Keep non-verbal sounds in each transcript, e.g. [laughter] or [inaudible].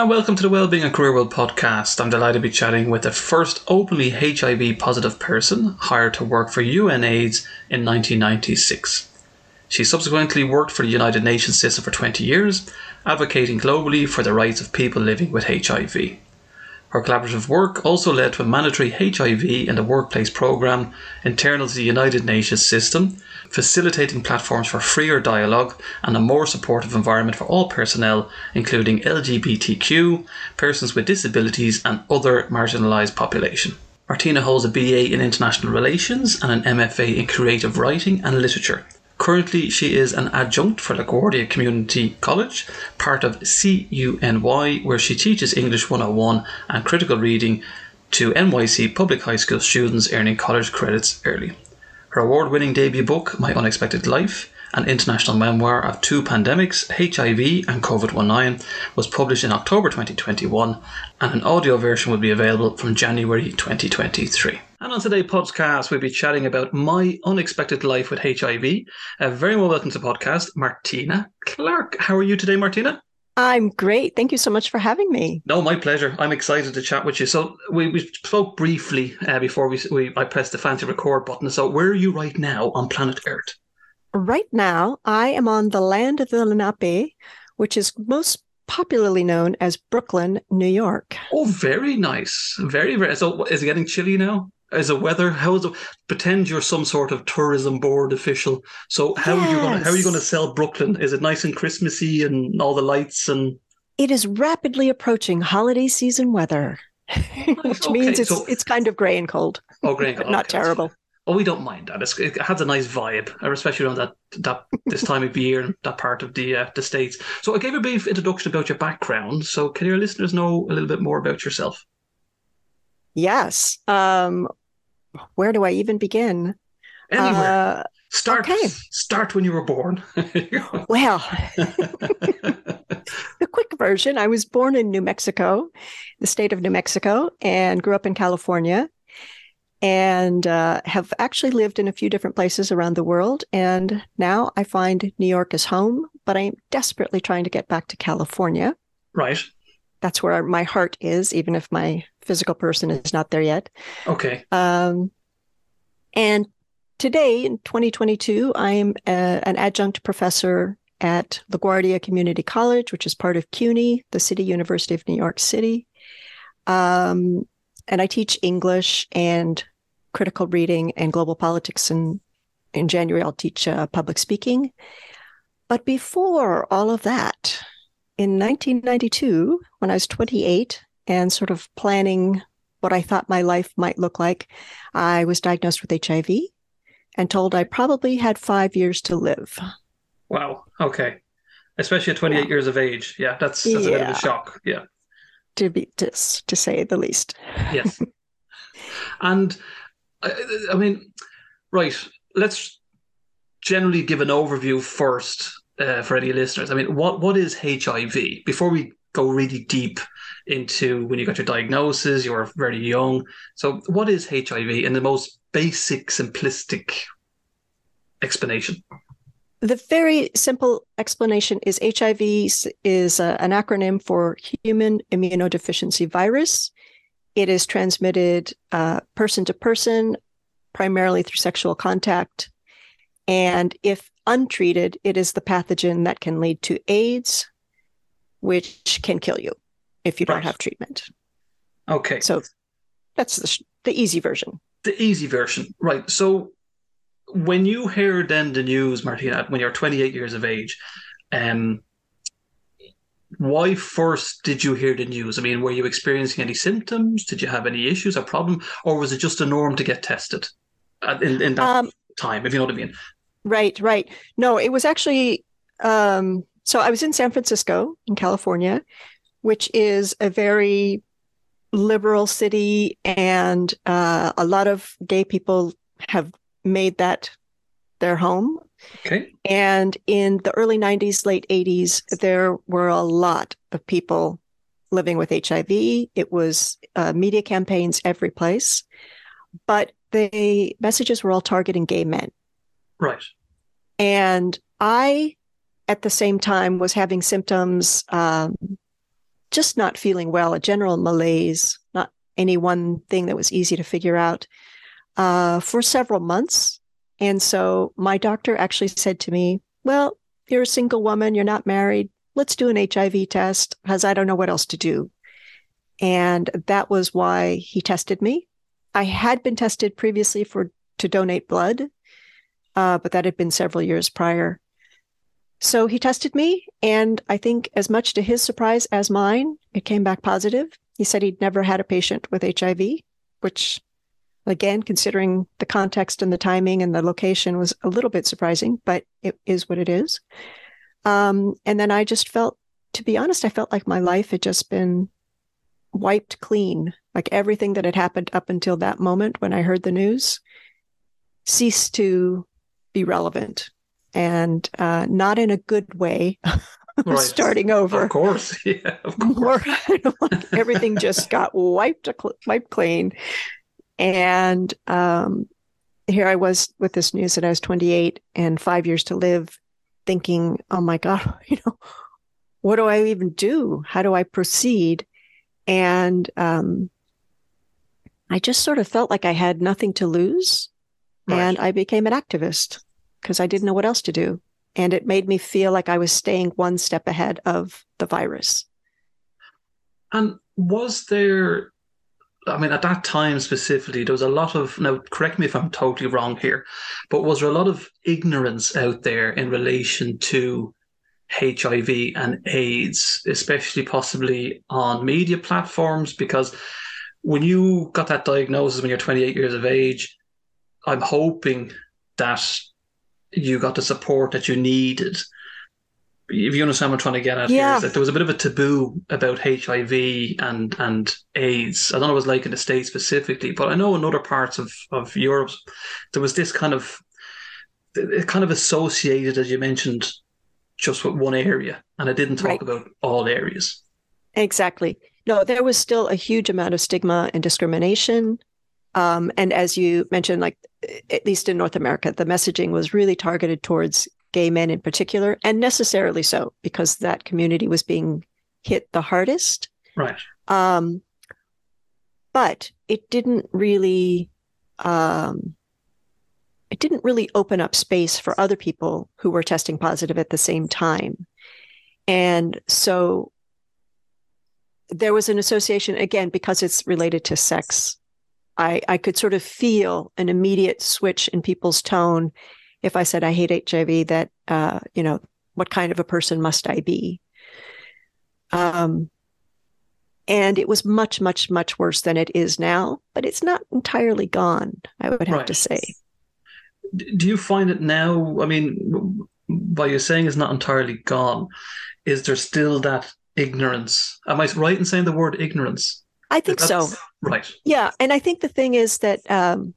and welcome to the Wellbeing and Career World podcast. I'm delighted to be chatting with the first openly HIV positive person hired to work for UNAIDS in 1996. She subsequently worked for the United Nations system for 20 years, advocating globally for the rights of people living with HIV. Her collaborative work also led to a mandatory HIV in the workplace programme internal to the United Nations system, facilitating platforms for freer dialogue and a more supportive environment for all personnel, including LGBTQ, persons with disabilities, and other marginalised population. Martina holds a BA in International Relations and an MFA in Creative Writing and Literature. Currently, she is an adjunct for LaGuardia Community College, part of CUNY, where she teaches English 101 and critical reading to NYC public high school students earning college credits early. Her award winning debut book, My Unexpected Life, an international memoir of two pandemics, HIV and COVID 19, was published in October 2021, and an audio version will be available from January 2023. And on today's podcast, we'll be chatting about my unexpected life with HIV. Uh, very well welcome to the podcast, Martina Clark. How are you today, Martina? I'm great. Thank you so much for having me. No, my pleasure. I'm excited to chat with you. So we, we spoke briefly uh, before we, we I pressed the fancy record button. So where are you right now on planet Earth? Right now, I am on the land of the Lenape, which is most popularly known as Brooklyn, New York. Oh, very nice. Very, very. So is it getting chilly now? Is the weather? How is it? Pretend you're some sort of tourism board official. So how yes. are you going? To, how are you going to sell Brooklyn? Is it nice and Christmassy and all the lights and? It is rapidly approaching holiday season weather, [laughs] [laughs] which okay, means it's so, it's kind of grey and cold. Oh, grey and cold. not okay, terrible. Oh, we don't mind that. It's, it has a nice vibe, especially around that that this time of year and that part of the uh, the states. So I gave a brief introduction about your background. So can your listeners know a little bit more about yourself? Yes. Um, where do I even begin? Anywhere. Uh, start. Okay. Start when you were born. [laughs] well, [laughs] the quick version: I was born in New Mexico, the state of New Mexico, and grew up in California and uh, have actually lived in a few different places around the world. And now I find New York is home, but I'm desperately trying to get back to California. Right. That's where my heart is, even if my physical person is not there yet. Okay. Um, and today in 2022, I'm a, an adjunct professor at LaGuardia Community College, which is part of CUNY, the City University of New York City. Um, and I teach English and critical reading and global politics. And in January, I'll teach uh, public speaking. But before all of that, in 1992, when I was 28 and sort of planning what I thought my life might look like, I was diagnosed with HIV and told I probably had five years to live. Wow. Okay. Especially at 28 yeah. years of age. Yeah, that's, that's yeah. a bit of a shock. Yeah. To be to, to say the least. [laughs] yes. And I, I mean, right. Let's generally give an overview first uh, for any listeners. I mean, what what is HIV? Before we go really deep into when you got your diagnosis, you were very young. So, what is HIV in the most basic, simplistic explanation? The very simple explanation is HIV is a, an acronym for Human Immunodeficiency Virus. It is transmitted uh, person to person, primarily through sexual contact. And if untreated, it is the pathogen that can lead to AIDS, which can kill you if you right. don't have treatment. Okay. So that's the, the easy version. The easy version. Right. So when you hear then the news, Martina, when you're 28 years of age, um, why first did you hear the news? I mean, were you experiencing any symptoms? Did you have any issues or problem, or was it just a norm to get tested in, in that um, time? If you know what I mean. Right, right. No, it was actually. Um, so I was in San Francisco, in California, which is a very liberal city, and uh, a lot of gay people have made that their home. Okay. And in the early 90s, late 80s, there were a lot of people living with HIV. It was uh, media campaigns every place, but the messages were all targeting gay men. Right. And I, at the same time, was having symptoms um, just not feeling well, a general malaise, not any one thing that was easy to figure out uh, for several months. And so my doctor actually said to me, Well, you're a single woman, you're not married. Let's do an HIV test because I don't know what else to do. And that was why he tested me. I had been tested previously for to donate blood, uh, but that had been several years prior. So he tested me, and I think, as much to his surprise as mine, it came back positive. He said he'd never had a patient with HIV, which, again, considering the context and the timing and the location, was a little bit surprising, but it is what it is. Um, and then I just felt, to be honest, I felt like my life had just been wiped clean. Like everything that had happened up until that moment when I heard the news ceased to be relevant and uh, not in a good way. [laughs] right. Starting over, of course, [laughs] yeah, of [laughs] course. everything just got wiped wiped clean, and um, here I was with this news that I was 28 and five years to live, thinking, "Oh my God, you know, what do I even do? How do I proceed?" And um, I just sort of felt like I had nothing to lose, right. and I became an activist because I didn't know what else to do. And it made me feel like I was staying one step ahead of the virus. And was there, I mean, at that time specifically, there was a lot of, now correct me if I'm totally wrong here, but was there a lot of ignorance out there in relation to HIV and AIDS, especially possibly on media platforms? Because when you got that diagnosis when you're 28 years of age, I'm hoping that you got the support that you needed. If you understand what I'm trying to get at yeah. here, is that there was a bit of a taboo about HIV and and AIDS. I don't know what it was like in the States specifically, but I know in other parts of, of Europe there was this kind of it kind of associated, as you mentioned, just with one area, and it didn't talk right. about all areas. Exactly. No, there was still a huge amount of stigma and discrimination. Um, and as you mentioned, like at least in North America, the messaging was really targeted towards gay men in particular, and necessarily so because that community was being hit the hardest. Right. Um, but it didn't really, um, it didn't really open up space for other people who were testing positive at the same time, and so there was an association again because it's related to sex I, I could sort of feel an immediate switch in people's tone if I said I hate HIV. That uh, you know, what kind of a person must I be? Um, and it was much, much, much worse than it is now. But it's not entirely gone. I would have right. to say. Do you find it now? I mean, by you saying it's not entirely gone, is there still that ignorance? Am I right in saying the word ignorance? I think so. Right. Yeah. And I think the thing is that, um,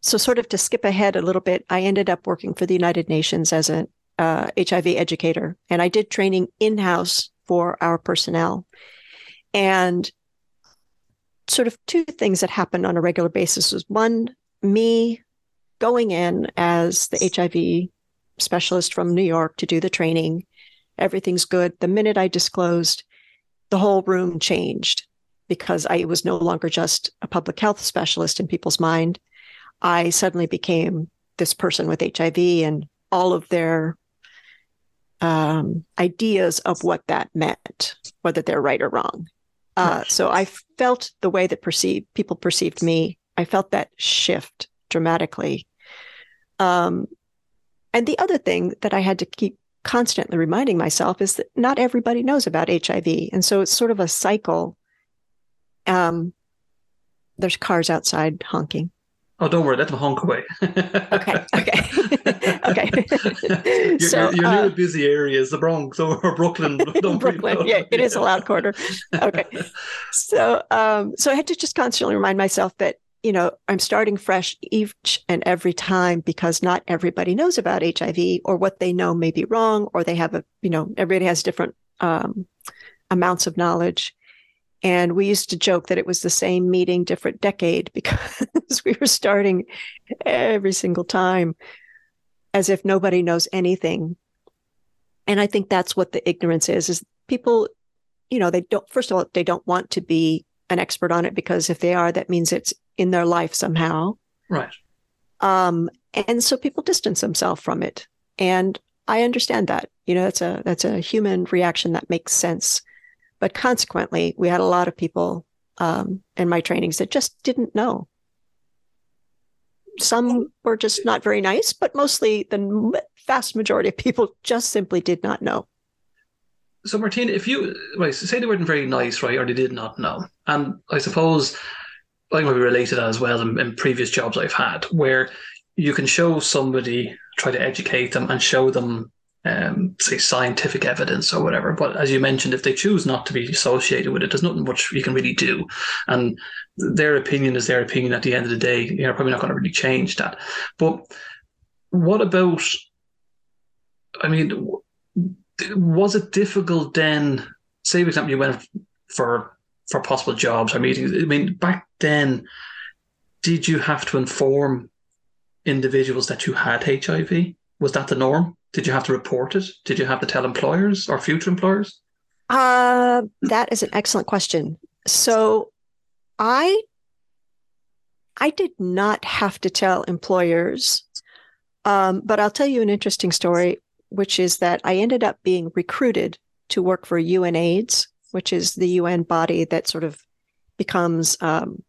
so sort of to skip ahead a little bit, I ended up working for the United Nations as an uh, HIV educator, and I did training in house for our personnel. And sort of two things that happened on a regular basis was one, me going in as the HIV specialist from New York to do the training. Everything's good. The minute I disclosed, the whole room changed because I was no longer just a public health specialist in people's mind. I suddenly became this person with HIV and all of their um, ideas of what that meant, whether they're right or wrong. Uh, so I felt the way that perceived people perceived me. I felt that shift dramatically. Um, and the other thing that I had to keep constantly reminding myself is that not everybody knows about HIV, and so it's sort of a cycle um, there's cars outside honking. Oh, don't worry, let them honk away. okay, okay, [laughs] okay. [laughs] you're, so, you're, you're uh, near busy areas, the Bronx or [laughs] Brooklyn. Don't Brooklyn, yeah, it is a loud quarter. Okay, so um, so I had to just constantly remind myself that you know I'm starting fresh each and every time because not everybody knows about HIV or what they know may be wrong or they have a you know everybody has different um, amounts of knowledge and we used to joke that it was the same meeting, different decade, [laughs] because we were starting every single time as if nobody knows anything. And I think that's what the ignorance is, is people you know, they don't, first of all, they don't want to be an expert on it because if they are, that means it's in their life somehow. Right. Um, and so people distance themselves from it. And I understand that. You know, that's a that's a human reaction that makes sense. But consequently, we had a lot of people um, in my trainings that just didn't know. Some were just not very nice, but mostly the vast majority of people just simply did not know. So, Martina, if you right, say they weren't very nice, right, or they did not know, and I suppose I might be related to that as well in, in previous jobs I've had, where you can show somebody, try to educate them, and show them um, say scientific evidence or whatever. But as you mentioned, if they choose not to be associated with it, there's nothing much you can really do. And their opinion is their opinion at the end of the day. You're probably not going to really change that. But what about, I mean, was it difficult then? Say, for example, you went for for possible jobs or meetings. I mean, back then, did you have to inform individuals that you had HIV? Was that the norm? Did you have to report it? Did you have to tell employers or future employers? Uh, that is an excellent question. So I I did not have to tell employers, um, but I'll tell you an interesting story, which is that I ended up being recruited to work for UNAIDS, which is the UN body that sort of becomes um,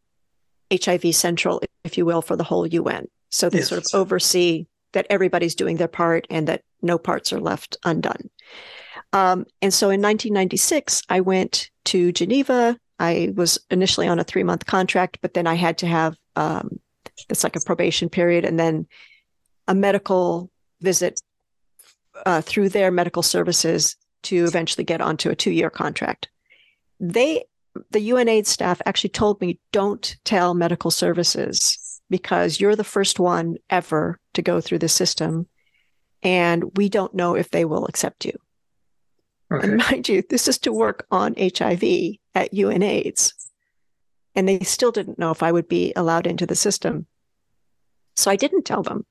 HIV central, if you will, for the whole UN. So they yes. sort of oversee that everybody's doing their part and that no parts are left undone. Um, and so in 1996, I went to Geneva. I was initially on a three month contract, but then I had to have um, it's like a probation period and then a medical visit uh, through their medical services to eventually get onto a two year contract. They, the UNAIDS staff actually told me, don't tell medical services because you're the first one ever to go through the system and we don't know if they will accept you. Okay. And mind you, this is to work on HIV at UNAIDS. And they still didn't know if I would be allowed into the system. So I didn't tell them.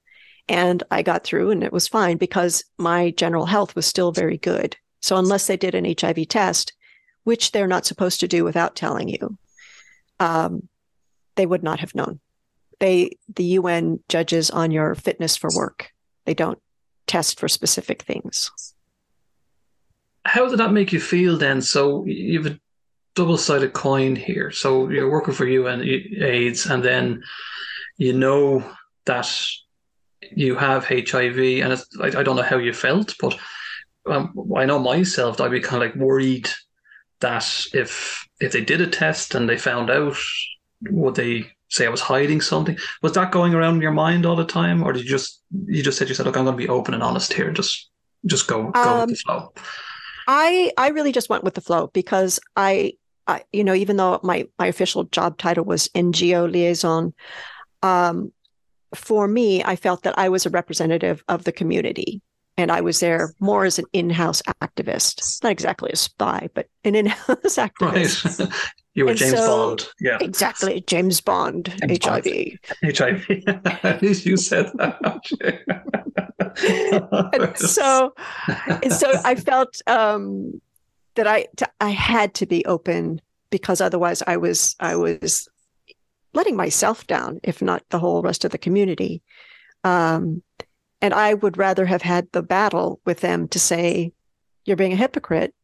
And I got through and it was fine because my general health was still very good. So unless they did an HIV test, which they're not supposed to do without telling you, um, they would not have known they the UN judges on your fitness for work. They don't test for specific things. How did that make you feel then? So you have a double-sided coin here. So you're working for UN AIDS, and then you know that you have HIV, and I, I, don't know how you felt, but um, I know myself I'd be kind of like worried that if if they did a test and they found out, would they say I was hiding something. Was that going around in your mind all the time, or did you just you just said you said, "Look, I'm going to be open and honest here. Just just go go um, with the flow." I I really just went with the flow because I, I you know even though my my official job title was NGO liaison, um, for me I felt that I was a representative of the community and I was there more as an in-house activist, not exactly a spy, but an in-house [laughs] activist. Right. You were and James so, Bond. Yeah. Exactly. James Bond, James HIV. Bond. HIV. [laughs] At least you said that. and so, and so I felt um, that I I had to be open because otherwise I was I was letting myself down, if not the whole rest of the community. Um, and I would rather have had the battle with them to say, "You're being a hypocrite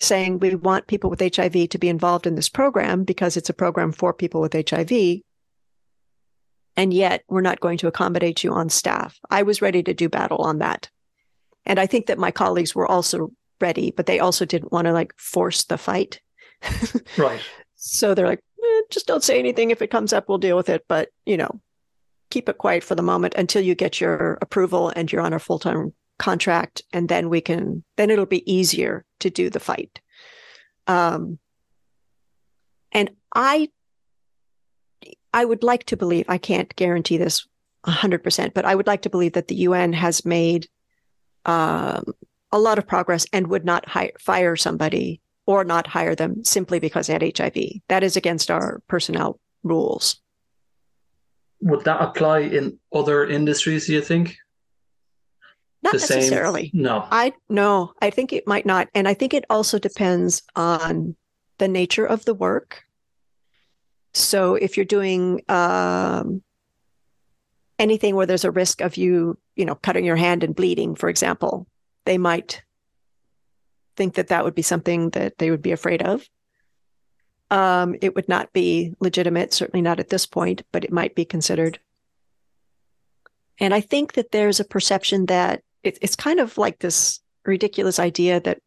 saying we want people with HIV to be involved in this program because it's a program for people with HIV. And yet we're not going to accommodate you on staff. I was ready to do battle on that. And I think that my colleagues were also ready, but they also didn't want to like force the fight. [laughs] right. So they're like, eh, just don't say anything. If it comes up, we'll deal with it. But, you know, keep it quiet for the moment until you get your approval and you're on a full time contract and then we can then it'll be easier to do the fight. Um, and i i would like to believe i can't guarantee this 100% but i would like to believe that the un has made um, a lot of progress and would not hire, fire somebody or not hire them simply because they had hiv that is against our personnel rules. Would that apply in other industries do you think Not the same? necessarily. No. I no, I think it might not. And I think it also depends on the nature of the work. So if you're doing um, anything where there's a risk of you, you know, cutting your hand and bleeding, for example, they might think that that would be something that they would be afraid of. Um, it would not be legitimate, certainly not at this point, but it might be considered. And I think that there's a perception that it, it's kind of like this ridiculous idea that,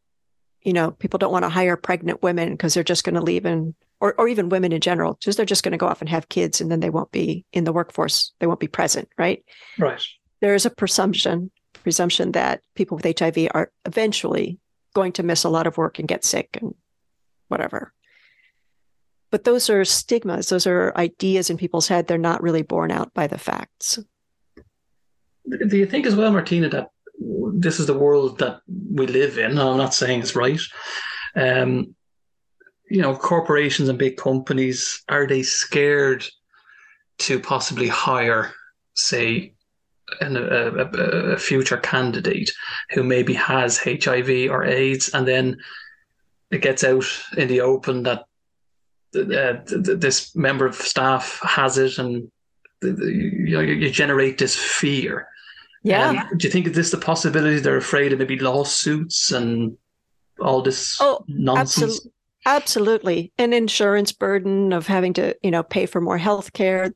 you know, people don't want to hire pregnant women because they're just going to leave and, or, or even women in general, just they're just going to go off and have kids and then they won't be in the workforce. They won't be present, right? Right. There is a presumption, presumption that people with HIV are eventually going to miss a lot of work and get sick and whatever. But those are stigmas. Those are ideas in people's head. They're not really borne out by the facts. Do you think as well, Martina, that this is the world that we live in? I'm not saying it's right. Um, you know, corporations and big companies are they scared to possibly hire, say, an, a, a, future candidate who maybe has HIV or AIDS, and then it gets out in the open that uh, this member of staff has it, and you know you generate this fear. Yeah. Um, do you think is this the possibility they're afraid of maybe lawsuits and all this oh, nonsense? Absolutely. Absolutely. An insurance burden of having to, you know, pay for more health care.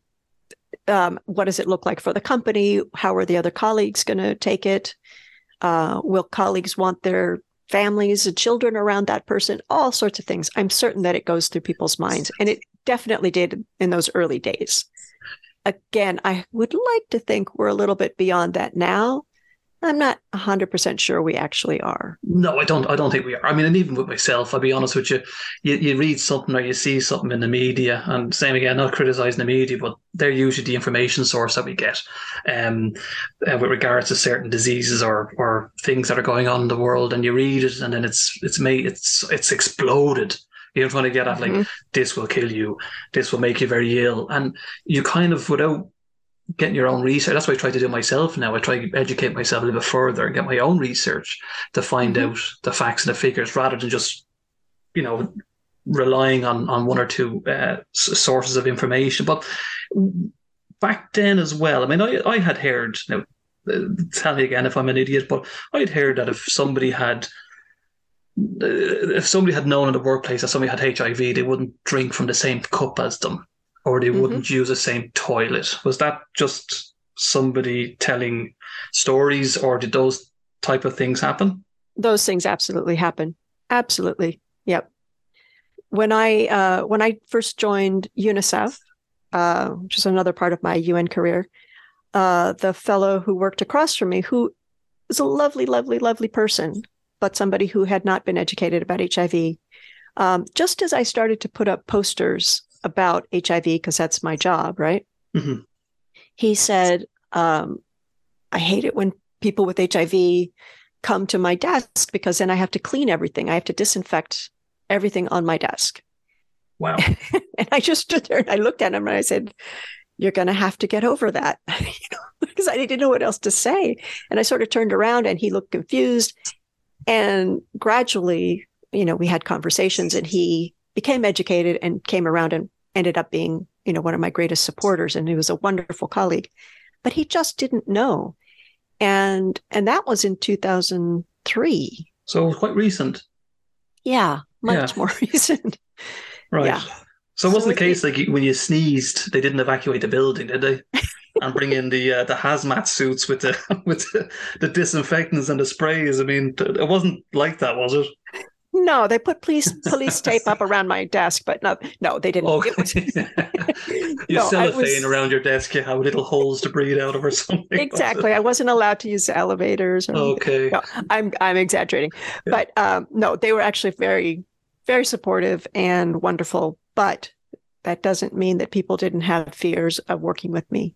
Um, what does it look like for the company? How are the other colleagues going to take it? Uh, will colleagues want their families and children around that person? All sorts of things. I'm certain that it goes through people's minds, and it definitely did in those early days. Again, I would like to think we're a little bit beyond that now, I'm not 100% sure we actually are. No, I don't I don't think we are. I mean, and even with myself, I'll be honest with you, you, you read something or you see something in the media, and same again, not criticizing the media, but they're usually the information source that we get um, uh, with regards to certain diseases or or things that are going on in the world, and you read it, and then it's it's made it's it's exploded. You're trying to get at like mm-hmm. this will kill you, this will make you very ill, and you kind of without getting your own research. That's what I try to do myself now. I try to educate myself a little bit further and get my own research to find mm-hmm. out the facts and the figures rather than just, you know, relying on, on one or two uh, sources of information. But back then as well, I mean, I, I had heard, now, uh, tell me again if I'm an idiot, but I'd heard that if somebody had if somebody had known in the workplace that somebody had HIV, they wouldn't drink from the same cup as them or they mm-hmm. wouldn't use the same toilet. Was that just somebody telling stories, or did those type of things happen? Those things absolutely happen. Absolutely. Yep. When I uh, when I first joined UNICEF, uh, which is another part of my UN career, uh, the fellow who worked across from me, who was a lovely, lovely, lovely person, but somebody who had not been educated about HIV. Um, just as I started to put up posters about HIV because that's my job, right? Mm-hmm. He said, um, I hate it when people with HIV come to my desk because then I have to clean everything. I have to disinfect everything on my desk. Wow. [laughs] and I just stood there and I looked at him and I said, You're going to have to get over that [laughs] because I didn't know what else to say. And I sort of turned around and he looked confused. And gradually, you know, we had conversations and he became educated and came around and ended up being, you know, one of my greatest supporters and he was a wonderful colleague. But he just didn't know. And and that was in 2003. So quite recent. Yeah, much yeah. more [laughs] recent. Right. Yeah. So it wasn't the case like when you sneezed, they didn't evacuate the building, did they? [laughs] and bring in the uh, the hazmat suits with the [laughs] with the, the disinfectants and the sprays. I mean, it wasn't like that, was it? No, they put police police tape up around my desk, but no, no, they didn't. Was, [laughs] you no, cellophane was, around your desk, you have little holes to breathe out of or something. Exactly. I wasn't allowed to use elevators. Or, okay. No, I'm I'm exaggerating, yeah. but um, no, they were actually very very supportive and wonderful. But that doesn't mean that people didn't have fears of working with me.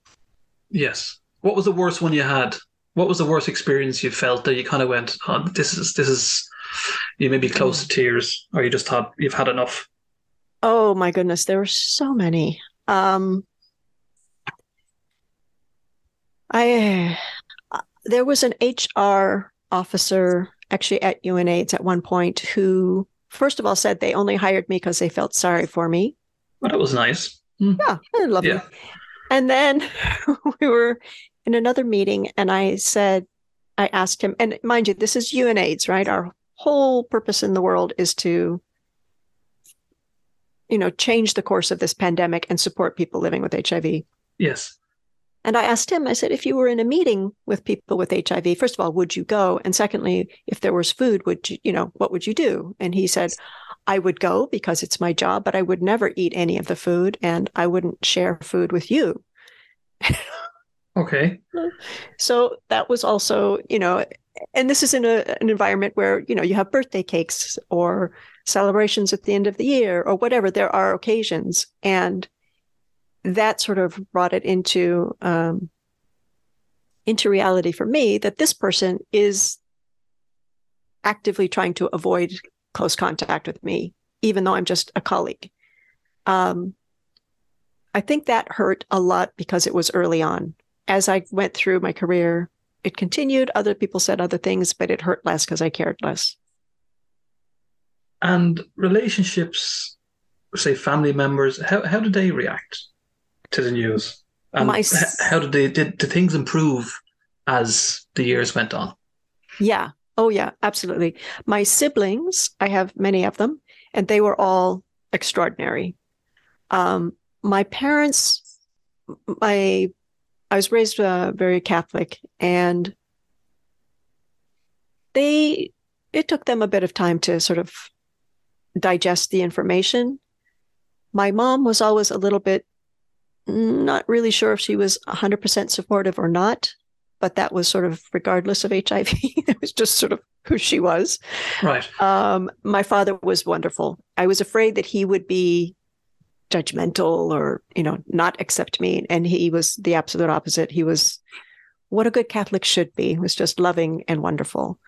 Yes. What was the worst one you had? What was the worst experience you felt that you kind of went, oh, "This is this is." you may be close to tears or you just thought you've had enough? Oh my goodness, there were so many. Um, I there was an HR officer actually at UNAIDS at one point who, first of all, said they only hired me because they felt sorry for me. That was nice. Mm. Yeah, lovely. Yeah. And then [laughs] we were in another meeting, and I said, I asked him, and mind you, this is UNAIDS, right? Our whole purpose in the world is to, you know, change the course of this pandemic and support people living with HIV. Yes. And I asked him, I said, if you were in a meeting with people with HIV, first of all, would you go? And secondly, if there was food, would you, you know, what would you do? And he said, I would go because it's my job, but I would never eat any of the food and I wouldn't share food with you. okay. [laughs] So that was also, you know, and this is in a, an environment where, you know, you have birthday cakes or celebrations at the end of the year or whatever. There are occasions. And that sort of brought it into um, into reality for me that this person is actively trying to avoid close contact with me, even though I'm just a colleague. Um, I think that hurt a lot because it was early on. As I went through my career, it continued. Other people said other things, but it hurt less because I cared less. And relationships, say family members, how, how did they react? To the news? And My, how did they did, did things improve as the years went on? Yeah. Oh yeah, absolutely. My siblings, I have many of them, and they were all extraordinary. Um, my parents, my I was raised uh, very Catholic, and they it took them a bit of time to sort of digest the information. My mom was always a little bit not really sure if she was 100% supportive or not, but that was sort of regardless of HIV. [laughs] it was just sort of who she was. Right. Um, my father was wonderful. I was afraid that he would be judgmental or, you know, not accept me. And he was the absolute opposite. He was what a good Catholic should be, he was just loving and wonderful.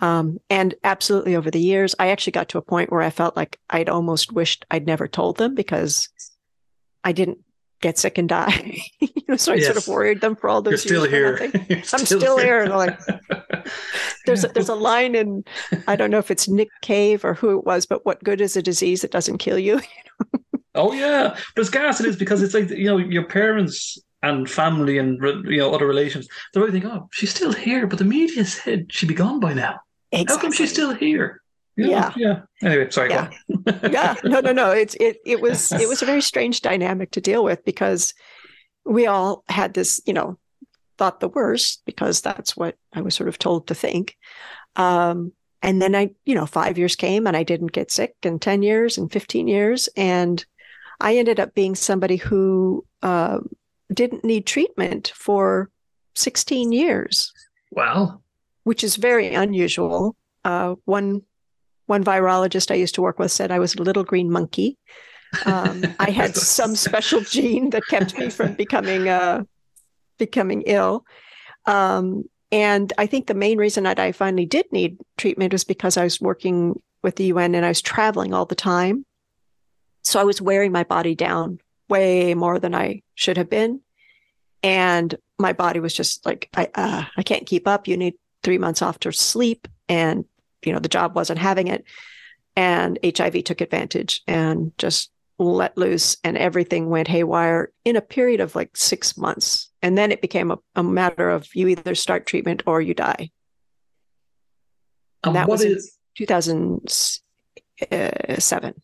Um, and absolutely over the years, I actually got to a point where I felt like I'd almost wished I'd never told them because I didn't get sick and die. [laughs] you know, so I yes. sort of worried them for all those years. [laughs] You're years. Still here. I'm still, still here. Like [laughs] there's a, there's a line in I don't know if it's Nick Cave or who it was, but what good is a disease that doesn't kill you? oh yeah, but it's gas. It is because it's like you know your parents and family and you know other relations. They're really think, oh, she's still here, but the media said she'd be gone by now. Exactly. How come she's still here? Yeah yeah. anyway sorry yeah. [laughs] yeah no no no. It's it it was it was a very strange dynamic to deal with because we all had this you know thought the worst because that's what i was sort of told to think. Um, and then i you know five years came and i didn't get sick and 10 years and 15 years. And i ended up being somebody who uh, didn't need treatment for 16 years. Wow which is very unusual. Uh, one one virologist I used to work with said I was a little green monkey. Um, I [laughs] had some special gene that kept me from becoming uh, becoming ill. Um, and I think the main reason that I finally did need treatment was because I was working with the UN and I was traveling all the time. So I was wearing my body down way more than I should have been. And my body was just like, I, uh, I can't keep up. You need three months off to sleep and you know, the job wasn't having it. And HIV took advantage and just let loose and everything went haywire in a period of like six months. And then it became a, a matter of you either start treatment or you die. And that was is, 2007.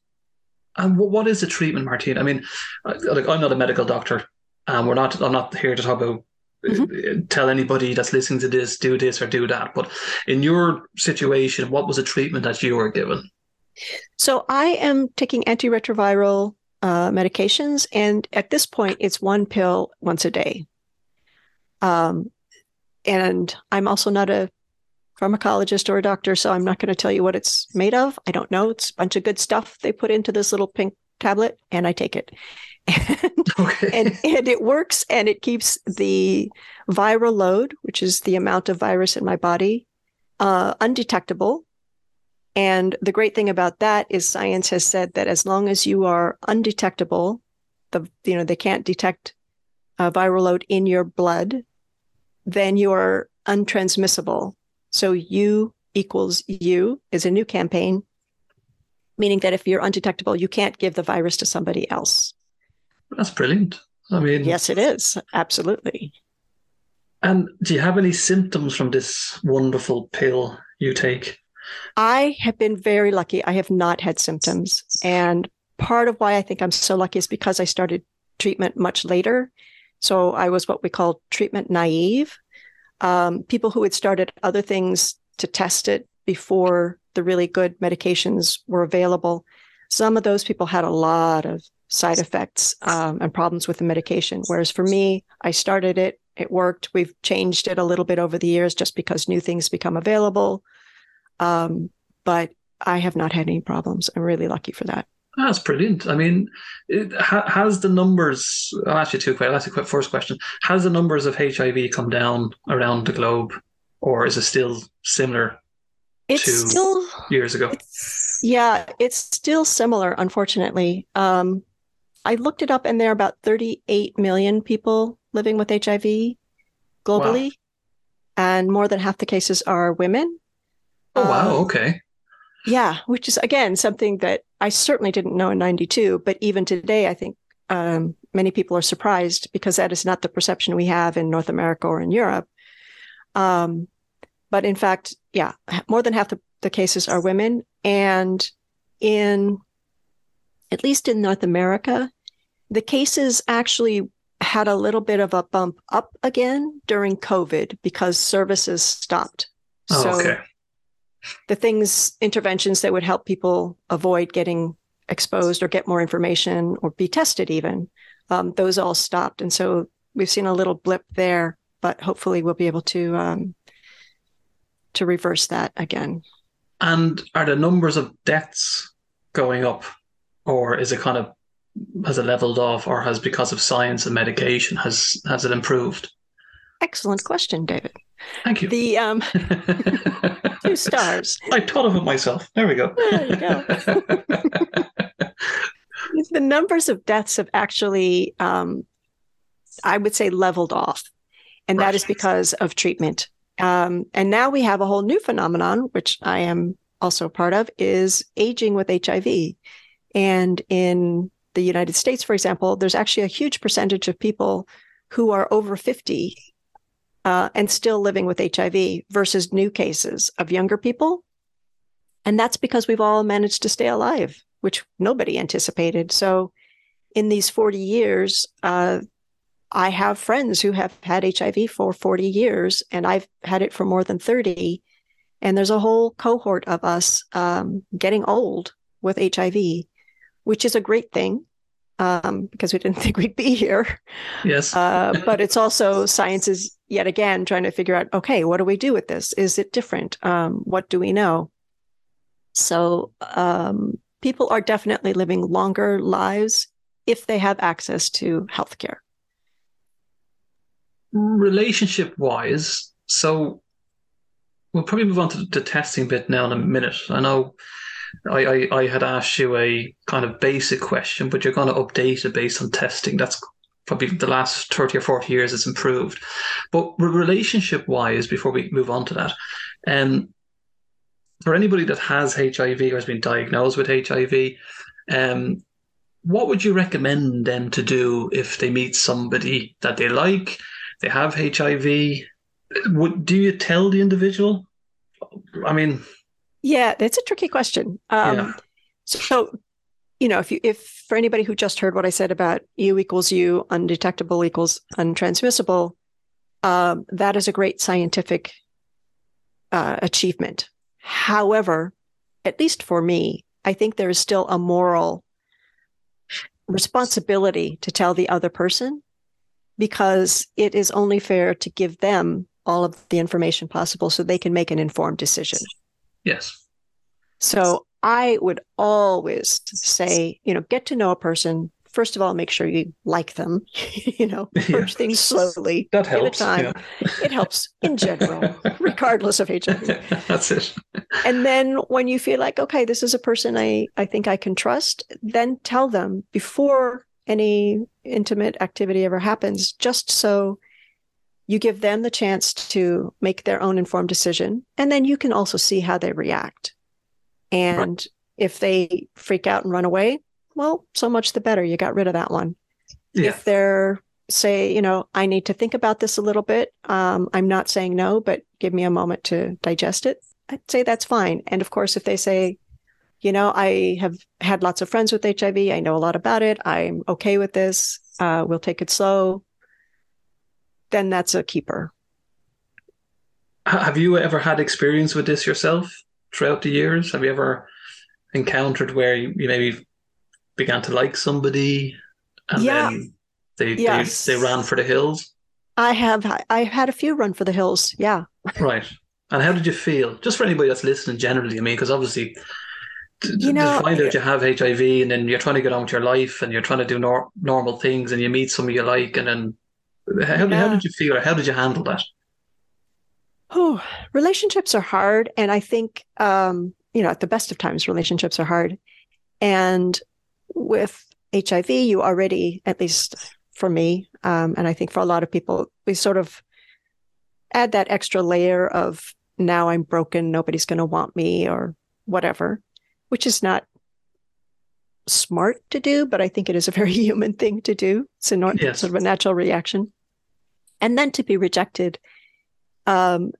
And what is the treatment, Martine? I mean, like I'm not a medical doctor. Um, we're not. I'm not here to talk about mm-hmm. tell anybody that's listening to this do this or do that. But in your situation, what was the treatment that you were given? So I am taking antiretroviral uh, medications, and at this point, it's one pill once a day. Um, and I'm also not a pharmacologist or a doctor, so I'm not going to tell you what it's made of. I don't know. It's a bunch of good stuff they put into this little pink tablet, and I take it. And, [laughs] okay. [laughs] and, and it works and it keeps the viral load, which is the amount of virus in my body, uh, undetectable. And the great thing about that is science has said that as long as you are undetectable, the you know they can't detect a viral load in your blood, then you are untransmissible. So U equals U is a new campaign, meaning that if you're undetectable, you can't give the virus to somebody else. That's brilliant. I mean, yes, it is. Absolutely. And do you have any symptoms from this wonderful pill you take? I have been very lucky. I have not had symptoms. And part of why I think I'm so lucky is because I started treatment much later. So I was what we call treatment naive. Um, people who had started other things to test it before the really good medications were available. Some of those people had a lot of side effects um, and problems with the medication. Whereas for me, I started it, it worked. We've changed it a little bit over the years just because new things become available. Um, but I have not had any problems. I'm really lucky for that. That's brilliant. I mean, it, ha, has the numbers? I'll ask you two questions. I'll ask you a first question. Has the numbers of HIV come down around the globe, or is it still similar it's to still years ago? It's, yeah, it's still similar. Unfortunately, um, I looked it up, and there are about 38 million people living with HIV globally, wow. and more than half the cases are women. Oh wow! Um, okay. Yeah, which is again something that I certainly didn't know in 92, but even today, I think um, many people are surprised because that is not the perception we have in North America or in Europe. Um, but in fact, yeah, more than half the, the cases are women. And in, at least in North America, the cases actually had a little bit of a bump up again during COVID because services stopped. Oh, so okay the things, interventions that would help people avoid getting exposed or get more information or be tested even, um, those all stopped. And so we've seen a little blip there, but hopefully we'll be able to um, to reverse that again. And are the numbers of deaths going up, or is it kind of has it leveled off, or has because of science and medication has has it improved? Excellent question, David. Thank you. The um, [laughs] two stars. I thought of it myself. There we go. There you go. [laughs] the numbers of deaths have actually, um, I would say, leveled off, and right. that is because of treatment. Um, and now we have a whole new phenomenon, which I am also part of, is aging with HIV. And in the United States, for example, there's actually a huge percentage of people who are over 50 uh, and still living with HIV versus new cases of younger people. And that's because we've all managed to stay alive, which nobody anticipated. So, in these 40 years, uh, I have friends who have had HIV for 40 years, and I've had it for more than 30. And there's a whole cohort of us um, getting old with HIV, which is a great thing um, because we didn't [laughs] think we'd be here. Yes. Uh, but it's also science is yet again trying to figure out okay, what do we do with this? Is it different? Um, what do we know? So um, people are definitely living longer lives if they have access to healthcare. Relationship wise, so we'll probably move on to the testing bit now in a minute. I know I, I, I had asked you a kind of basic question, but you're going to update it based on testing. That's probably the last 30 or 40 years it's improved. But relationship wise, before we move on to that, um, for anybody that has HIV or has been diagnosed with HIV, um, what would you recommend them to do if they meet somebody that they like, they have HIV? Would do you tell the individual? I mean, yeah, that's a tricky question. Um, yeah. So, you know, if you if for anybody who just heard what I said about U equals U, undetectable equals untransmissible, um, that is a great scientific uh, achievement. However, at least for me, I think there is still a moral responsibility to tell the other person because it is only fair to give them all of the information possible so they can make an informed decision. Yes. So I would always say, you know, get to know a person. First of all, make sure you like them. [laughs] you know, [laughs] approach yeah. things slowly. [laughs] That helps. Time. Yeah. it helps in general, regardless of HIV. That's it. and then when you feel like, okay, this is a person I, I think I can trust, then tell them before any intimate activity ever happens, just so you give them the chance to make their own informed decision, and then you can also see how they react. And right. if they freak out and run away, well, so much the better. You got rid of that one. Yeah. If they're say, you know, I need to think about this a little bit. Um, I'm not saying no, but give me a moment to digest it. I'd say that's fine. And of course, if they say, you know, I have had lots of friends with HIV. I know a lot about it. I'm okay with this. Uh, we'll take it slow. Then that's a keeper. Have you ever had experience with this yourself throughout the years? Have you ever encountered where you, maybe began to like somebody and yeah. then they, yes. they they ran for the hills? I have. I've had a few run for the hills. Yeah. [laughs] Right. And how did you feel? Just for anybody that's listening, generally, I mean, because obviously you know, to find out you have HIV and then you're trying to get on with your life and you're trying to do nor- normal things and you meet somebody you like and then how, yeah. how did you feel how did you handle that? Oh, relationships are hard. And I think, um, you know, at the best of times, relationships are hard. And with HIV, you already, at least for me, um, and I think for a lot of people, we sort of add that extra layer of now I'm broken, nobody's going to want me or whatever which is not smart to do, but I think it is a very [laughs] human thing to do. It's a nor- yes. sort of a natural reaction. And then to be rejected, um,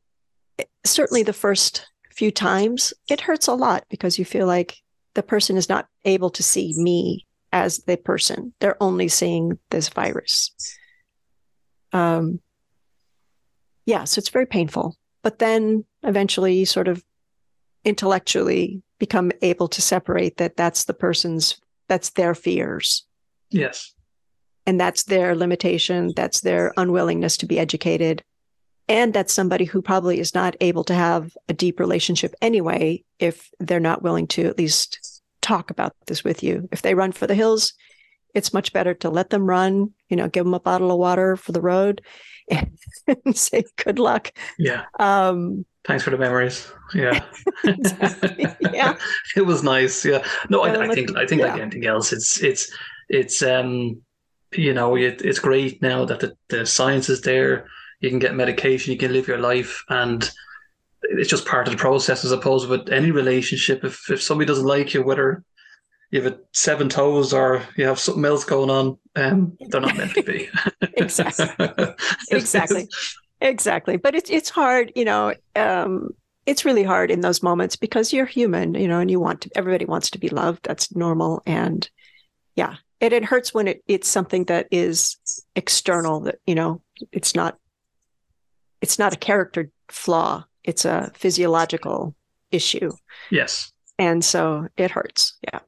certainly the first few times, it hurts a lot because you feel like the person is not able to see me as the person. They're only seeing this virus. Um, yeah, so it's very painful. But then eventually, you sort of intellectually become able to separate that that's the person's that's their fears yes and that's their limitation that's their unwillingness to be educated and that's somebody who probably is not able to have a deep relationship anyway if they're not willing to at least talk about this with you if they run for the hills it's much better to let them run you know give them a bottle of water for the road [laughs] and say good luck yeah um Thanks for the memories. Yeah. [laughs] yeah. [laughs] it was nice. Yeah. No, I, I think I think yeah. like anything else, it's it's it's um you know it, it's great now that the, the science is there. You can get medication. You can live your life, and it's just part of the process. As opposed with any relationship, if if somebody doesn't like you, whether you have seven toes or you have something else going on, um, they're not meant to be. [laughs] exactly. [laughs] exactly. Exactly. But it's it's hard, you know, um, it's really hard in those moments because you're human, you know, and you want to everybody wants to be loved. That's normal. And yeah. It it hurts when it, it's something that is external that, you know, it's not it's not a character flaw. It's a physiological issue. Yes. And so it hurts. Yeah.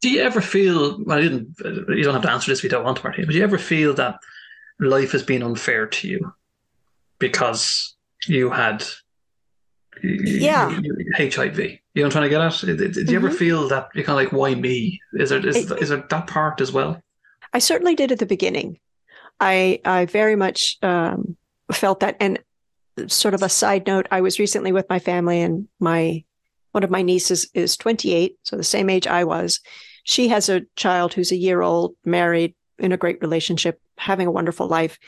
Do you ever feel well, I didn't you don't have to answer this if you don't want to, Marty, but do you ever feel that life has been unfair to you? because you had yeah HIV. You know what I'm trying to get at? Did you mm-hmm. ever feel that you're kind of like, why me? Is there is, it, is there that part as well? I certainly did at the beginning. I I very much um, felt that. And sort of a side note, I was recently with my family, and my one of my nieces is 28, so the same age I was. She has a child who's a year old, married, in a great relationship, having a wonderful life.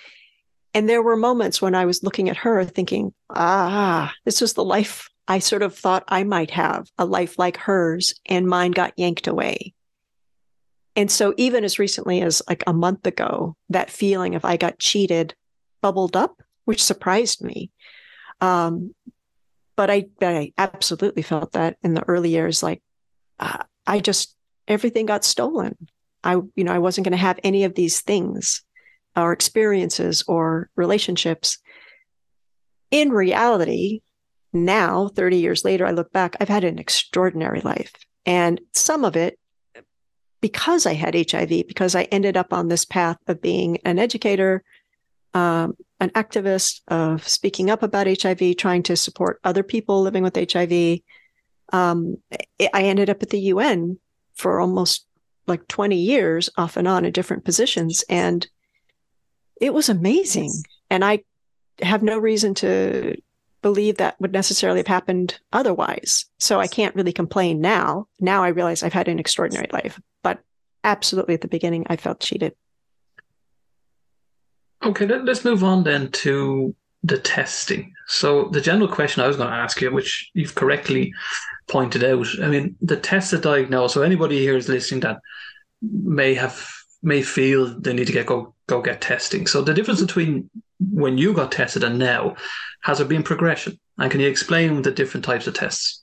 And there were moments when I was looking at her thinking, ah, this was the life I sort of thought I might have, a life like hers, and mine got yanked away. And so, even as recently as like a month ago, that feeling of I got cheated bubbled up, which surprised me. Um, but I, I absolutely felt that in the early years, like uh, I just everything got stolen. I, you know, I wasn't going to have any of these things our experiences or relationships. In reality, now, 30 years later, I look back, I've had an extraordinary life. And some of it because I had HIV, because I ended up on this path of being an educator, um, an activist, of speaking up about HIV, trying to support other people living with HIV. Um, I ended up at the UN for almost like 20 years off and on in different positions. And it was amazing. And I have no reason to believe that would necessarily have happened otherwise. So I can't really complain now. Now I realize I've had an extraordinary life, but absolutely at the beginning, I felt cheated. Okay, let, us move on then to the testing. So the general question I was going to ask you, which you've correctly pointed out, I mean, the test to diagnose. So anybody here is listening that may have may feel they need to get go go get testing. So the difference between when you got tested and now, has there been progression? And can you explain the different types of tests?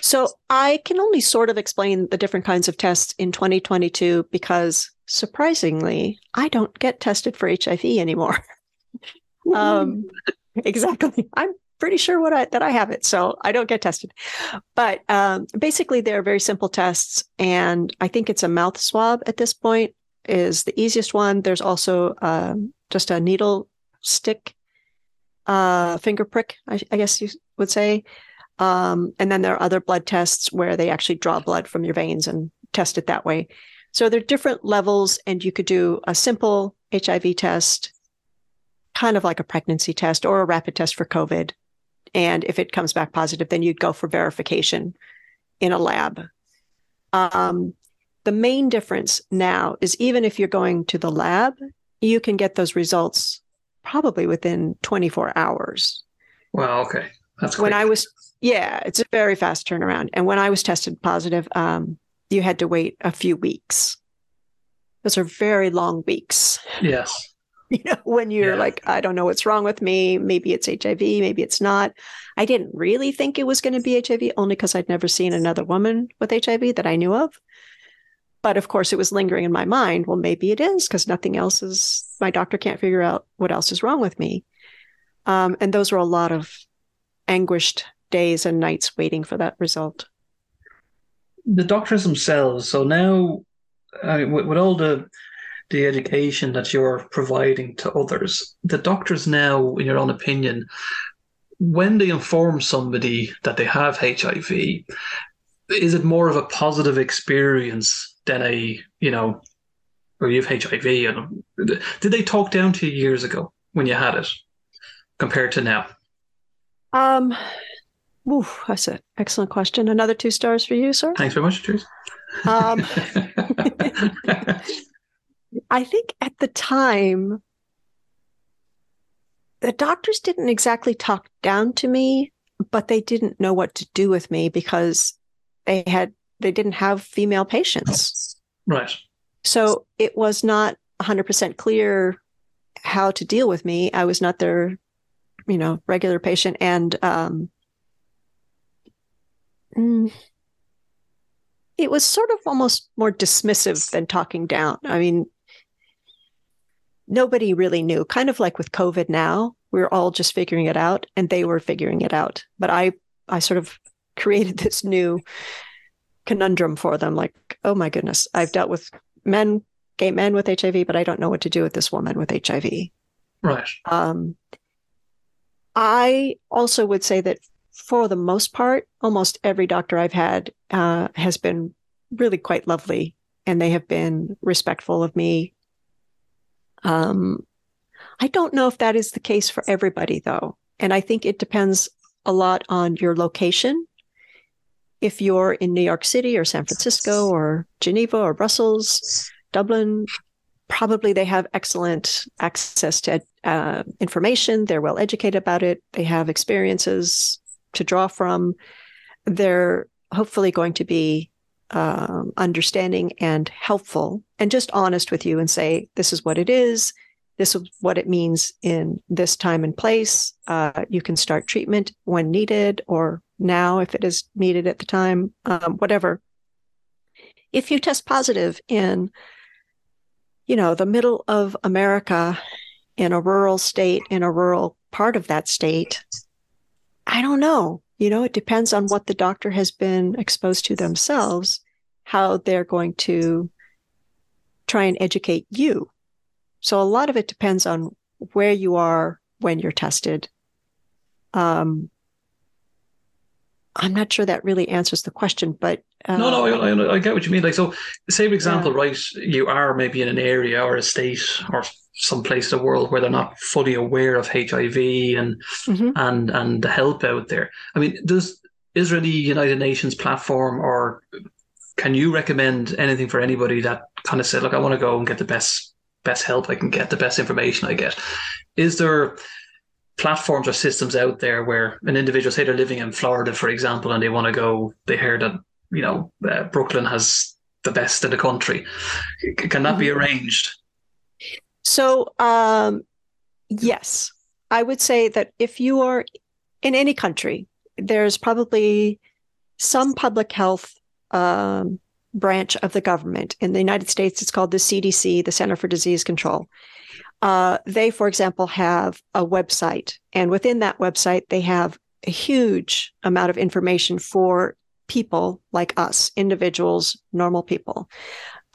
So I can only sort of explain the different kinds of tests in 2022 because surprisingly, I don't get tested for HIV anymore. um, exactly. I'm pretty sure what I, that I have it, so I don't get tested. But um, basically, they're very simple tests, and I think it's a mouth swab at this point is the easiest one. There's also um, just a needle stick, uh, finger prick, I, I guess you would say. Um, and then there are other blood tests where they actually draw blood from your veins and test it that way. So there are different levels, and you could do a simple HIV test, kind of like a pregnancy test or a rapid test for COVID. And if it comes back positive, then you'd go for verification in a lab. Um, the main difference now is even if you're going to the lab, you can get those results probably within 24 hours. Well, okay. That's when I was, yeah, it's a very fast turnaround. And when I was tested positive, um, you had to wait a few weeks. Those are very long weeks. Yes. [laughs] You know, when you're yeah. like, I don't know what's wrong with me. Maybe it's HIV, maybe it's not. I didn't really think it was going to be HIV only because I'd never seen another woman with HIV that I knew of. But of course, it was lingering in my mind. Well, maybe it is because nothing else is, my doctor can't figure out what else is wrong with me. Um, and those were a lot of anguished days and nights waiting for that result. The doctors themselves. So now, I mean, with, with all the the education that you're providing to others, the doctors now, in your own opinion, when they inform somebody that they have HIV, is it more of a positive experience than a you know, or you have HIV? And did they talk down to you years ago when you had it, compared to now? Um, ooh, that's an excellent question. Another two stars for you, sir. Thanks very much. Cheers. Um, [laughs] I think at the time, the doctors didn't exactly talk down to me, but they didn't know what to do with me because they had they didn't have female patients. Right. So it was not 100% clear how to deal with me. I was not their, you know, regular patient. And um, mm, it was sort of almost more dismissive than talking down. I mean, nobody really knew, kind of like with COVID now, we are all just figuring it out and they were figuring it out. But I, I sort of created this new conundrum for them like oh my goodness i've dealt with men gay men with hiv but i don't know what to do with this woman with hiv right. Um, i also would say that for the most part almost every doctor i've had uh, has been really quite lovely and they have been respectful of me. Um, i don't know if that is the case for everybody though and i think it depends a lot on your location if you're in New York City or San Francisco or Geneva or Brussels, Dublin, probably they have excellent access to uh, information. They're well educated about it. They have experiences to draw from. They're hopefully going to be um, understanding and helpful and just honest with you and say, this is what it is. This is what it means in this time and place. Uh, you can start treatment when needed or now if it is needed at the time, um, whatever. If you test positive in, you know, the middle of America, in a rural state, in a rural part of that state, I don't know. You know, it depends on what the doctor has been exposed to themselves, how they're going to try and educate you. So a lot of it depends on where you are when you're tested. Um, I'm not sure that really answers the question, but uh, no, no, I, I, I, get what you mean. Like, so, say for example, yeah. right, you are maybe in an area or a state or some place in the world where they're not fully aware of HIV and mm-hmm. and and the help out there. I mean, does is Israeli United Nations platform or can you recommend anything for anybody that kind of said, look, I want to go and get the best best help I can get, the best information I get. Is there platforms or systems out there where an individual, say they're living in Florida, for example, and they want to go, they hear that, you know, uh, Brooklyn has the best in the country. Can that be mm-hmm. arranged? So, um, yes, I would say that if you are in any country, there's probably some public health um, branch of the government. In the United States, it's called the CDC, the Center for Disease Control. Uh, they, for example, have a website, and within that website, they have a huge amount of information for people like us, individuals, normal people,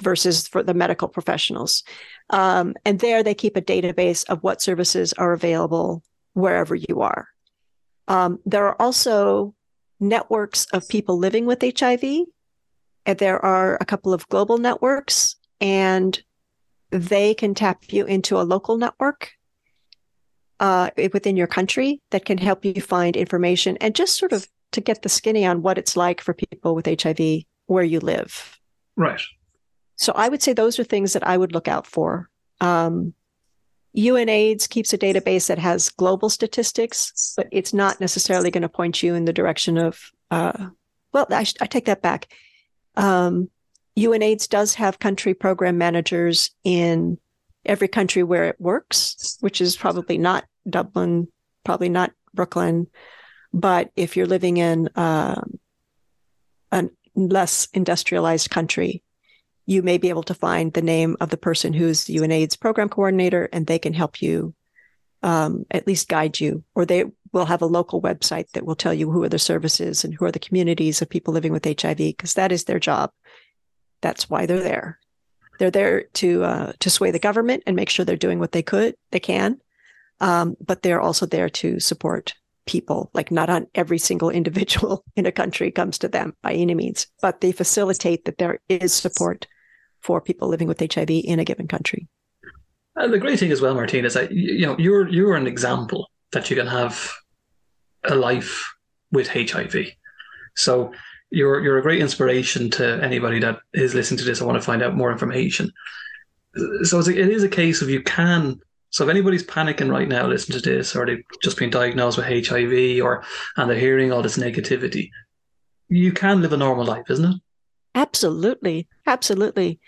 versus for the medical professionals. Um, and there, they keep a database of what services are available wherever you are. Um, there are also networks of people living with HIV. And there are a couple of global networks, and they can tap you into a local network uh, within your country that can help you find information and just sort of to get the skinny on what it's like for people with HIV where you live. Right. So I would say those are things that I would look out for. Um, UNAIDS keeps a database that has global statistics, but it's not necessarily going to point you in the direction of, uh, well, I, I, take that back. Um, UNAIDS does have country program managers in every country where it works, which is probably not Dublin, probably not Brooklyn. But if you're living in uh, a less industrialized country, you may be able to find the name of the person who's the UNAIDS program coordinator, and they can help you um, at least guide you, or they will have a local website that will tell you who are the services and who are the communities of people living with HIV, because that is their job. That's why they're there. They're there to uh, to sway the government and make sure they're doing what they could, they can, um, but they're also there to support people. Like not on every single [laughs] individual in a country comes to them by any means, but they facilitate that there is support for people living with HIV in a given country. And the great thing as well, Martine, is that you know you're you're an example that you can have a life with HIV. So you're you're a great inspiration to anybody that is listening to this. I want to find out more information. So it's it is a case of you can. So if anybody's panicking right now, listen to this, or they've just been diagnosed with HIV, or and they're hearing all this negativity, you can live a normal life, isn't it? Absolutely, absolutely.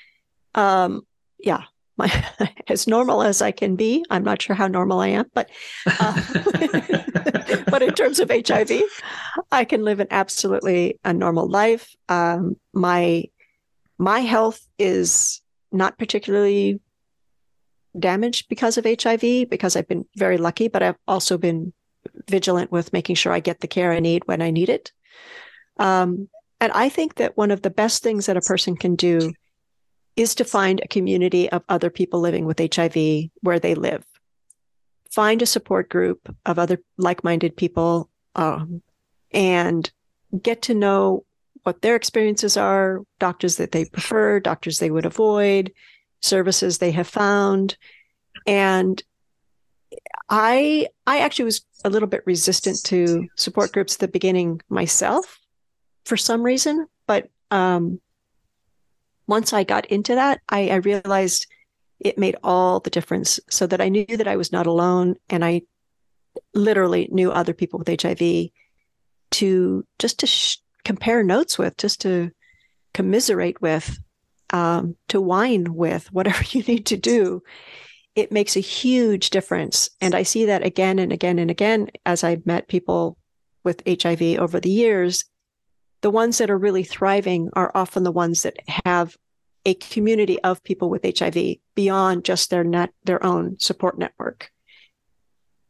Um, yeah, my, [laughs] as normal as I can be. I'm not sure how normal I am, but uh, [laughs] but in terms of HIV, I can live an absolutely a normal life. Um, my my health is not particularly damaged because of HIV because I've been very lucky, but I've also been vigilant with making sure I get the care I need when I need it. Um, and I think that one of the best things that a person can do is to find a community of other people living with HIV where they live. Find a support group of other like minded people um, and get to know what their experiences are, doctors that they prefer, doctors they would avoid, services they have found. And I I actually was a little bit resistant to support groups at the beginning myself for some reason, but um, once I got into that, I, I realized it made all the difference so that I knew that I was not alone and I literally knew other people with HIV to just to sh- compare notes with, just to commiserate with, um, to whine with, whatever [laughs] you need to do. It makes a huge difference. And I see that again and again and again as I've met people with HIV over the years the ones that are really thriving are often the ones that have a community of people with HIV beyond just their net, their own support network.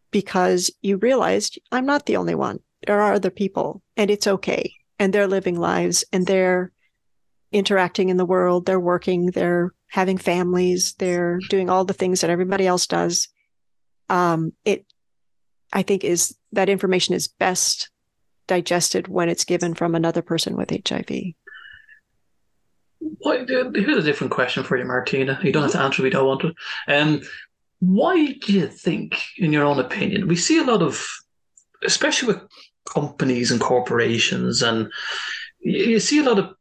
Because you realized I'm not the only one. There are other people and it's okay. And they're living lives and they're interacting in the world. They're working. They're having families. They're doing all the things that everybody else does. Um, it, I think is that information is best digested when it's given from another person with HIV? Well, here's a different question for you, Martina. You don't have to answer if you don't want to. Um, why do you think, in your own opinion, we see a lot of, especially with companies and corporations, and you see a lot of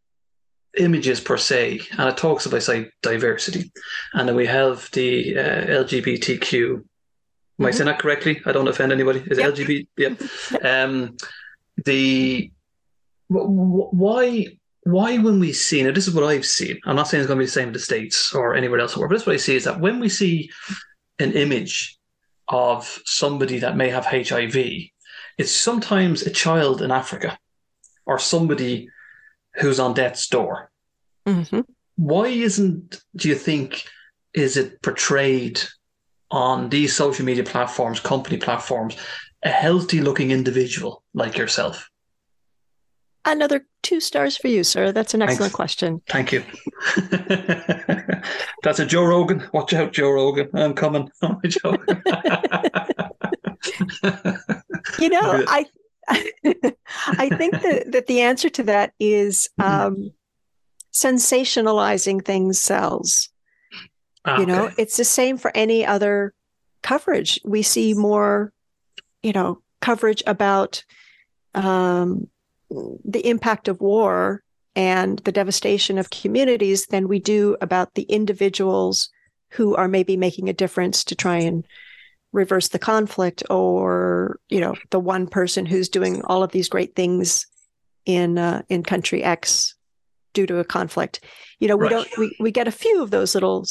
images per se, and it talks about say diversity, and then we have the uh, LGBTQ. Am mm-hmm. I saying that correctly? I don't offend anybody. Is yep. LGBT? Yep. [laughs] um, the why why when we see now this is what I've seen. I'm not saying it's going to be the same in the states or anywhere else, but this is what I see is that when we see an image of somebody that may have HIV, it's sometimes a child in Africa or somebody who's on death's door. Mm-hmm. Why isn't, do you think, is it portrayed on these social media platforms, company platforms, a healthy looking individual like yourself? Another two stars for you, sir. That's an excellent Thanks. question. Thank you. [laughs] That's a Joe Rogan. Watch out, Joe Rogan. I'm coming. [laughs] Oh, Joe. [laughs] you know, I I think that, that the answer to that is mm-hmm. um, sensationalizing things sells. Okay. You know, it's the same for any other coverage. We see more, you know, coverage about um, the impact of war and the devastation of communities than we do about the individuals who are maybe making a difference to try and reverse the conflict or you know the one person who's doing all of these great things in uh, in country x due to a conflict you know we right. don't we, we get a few of those little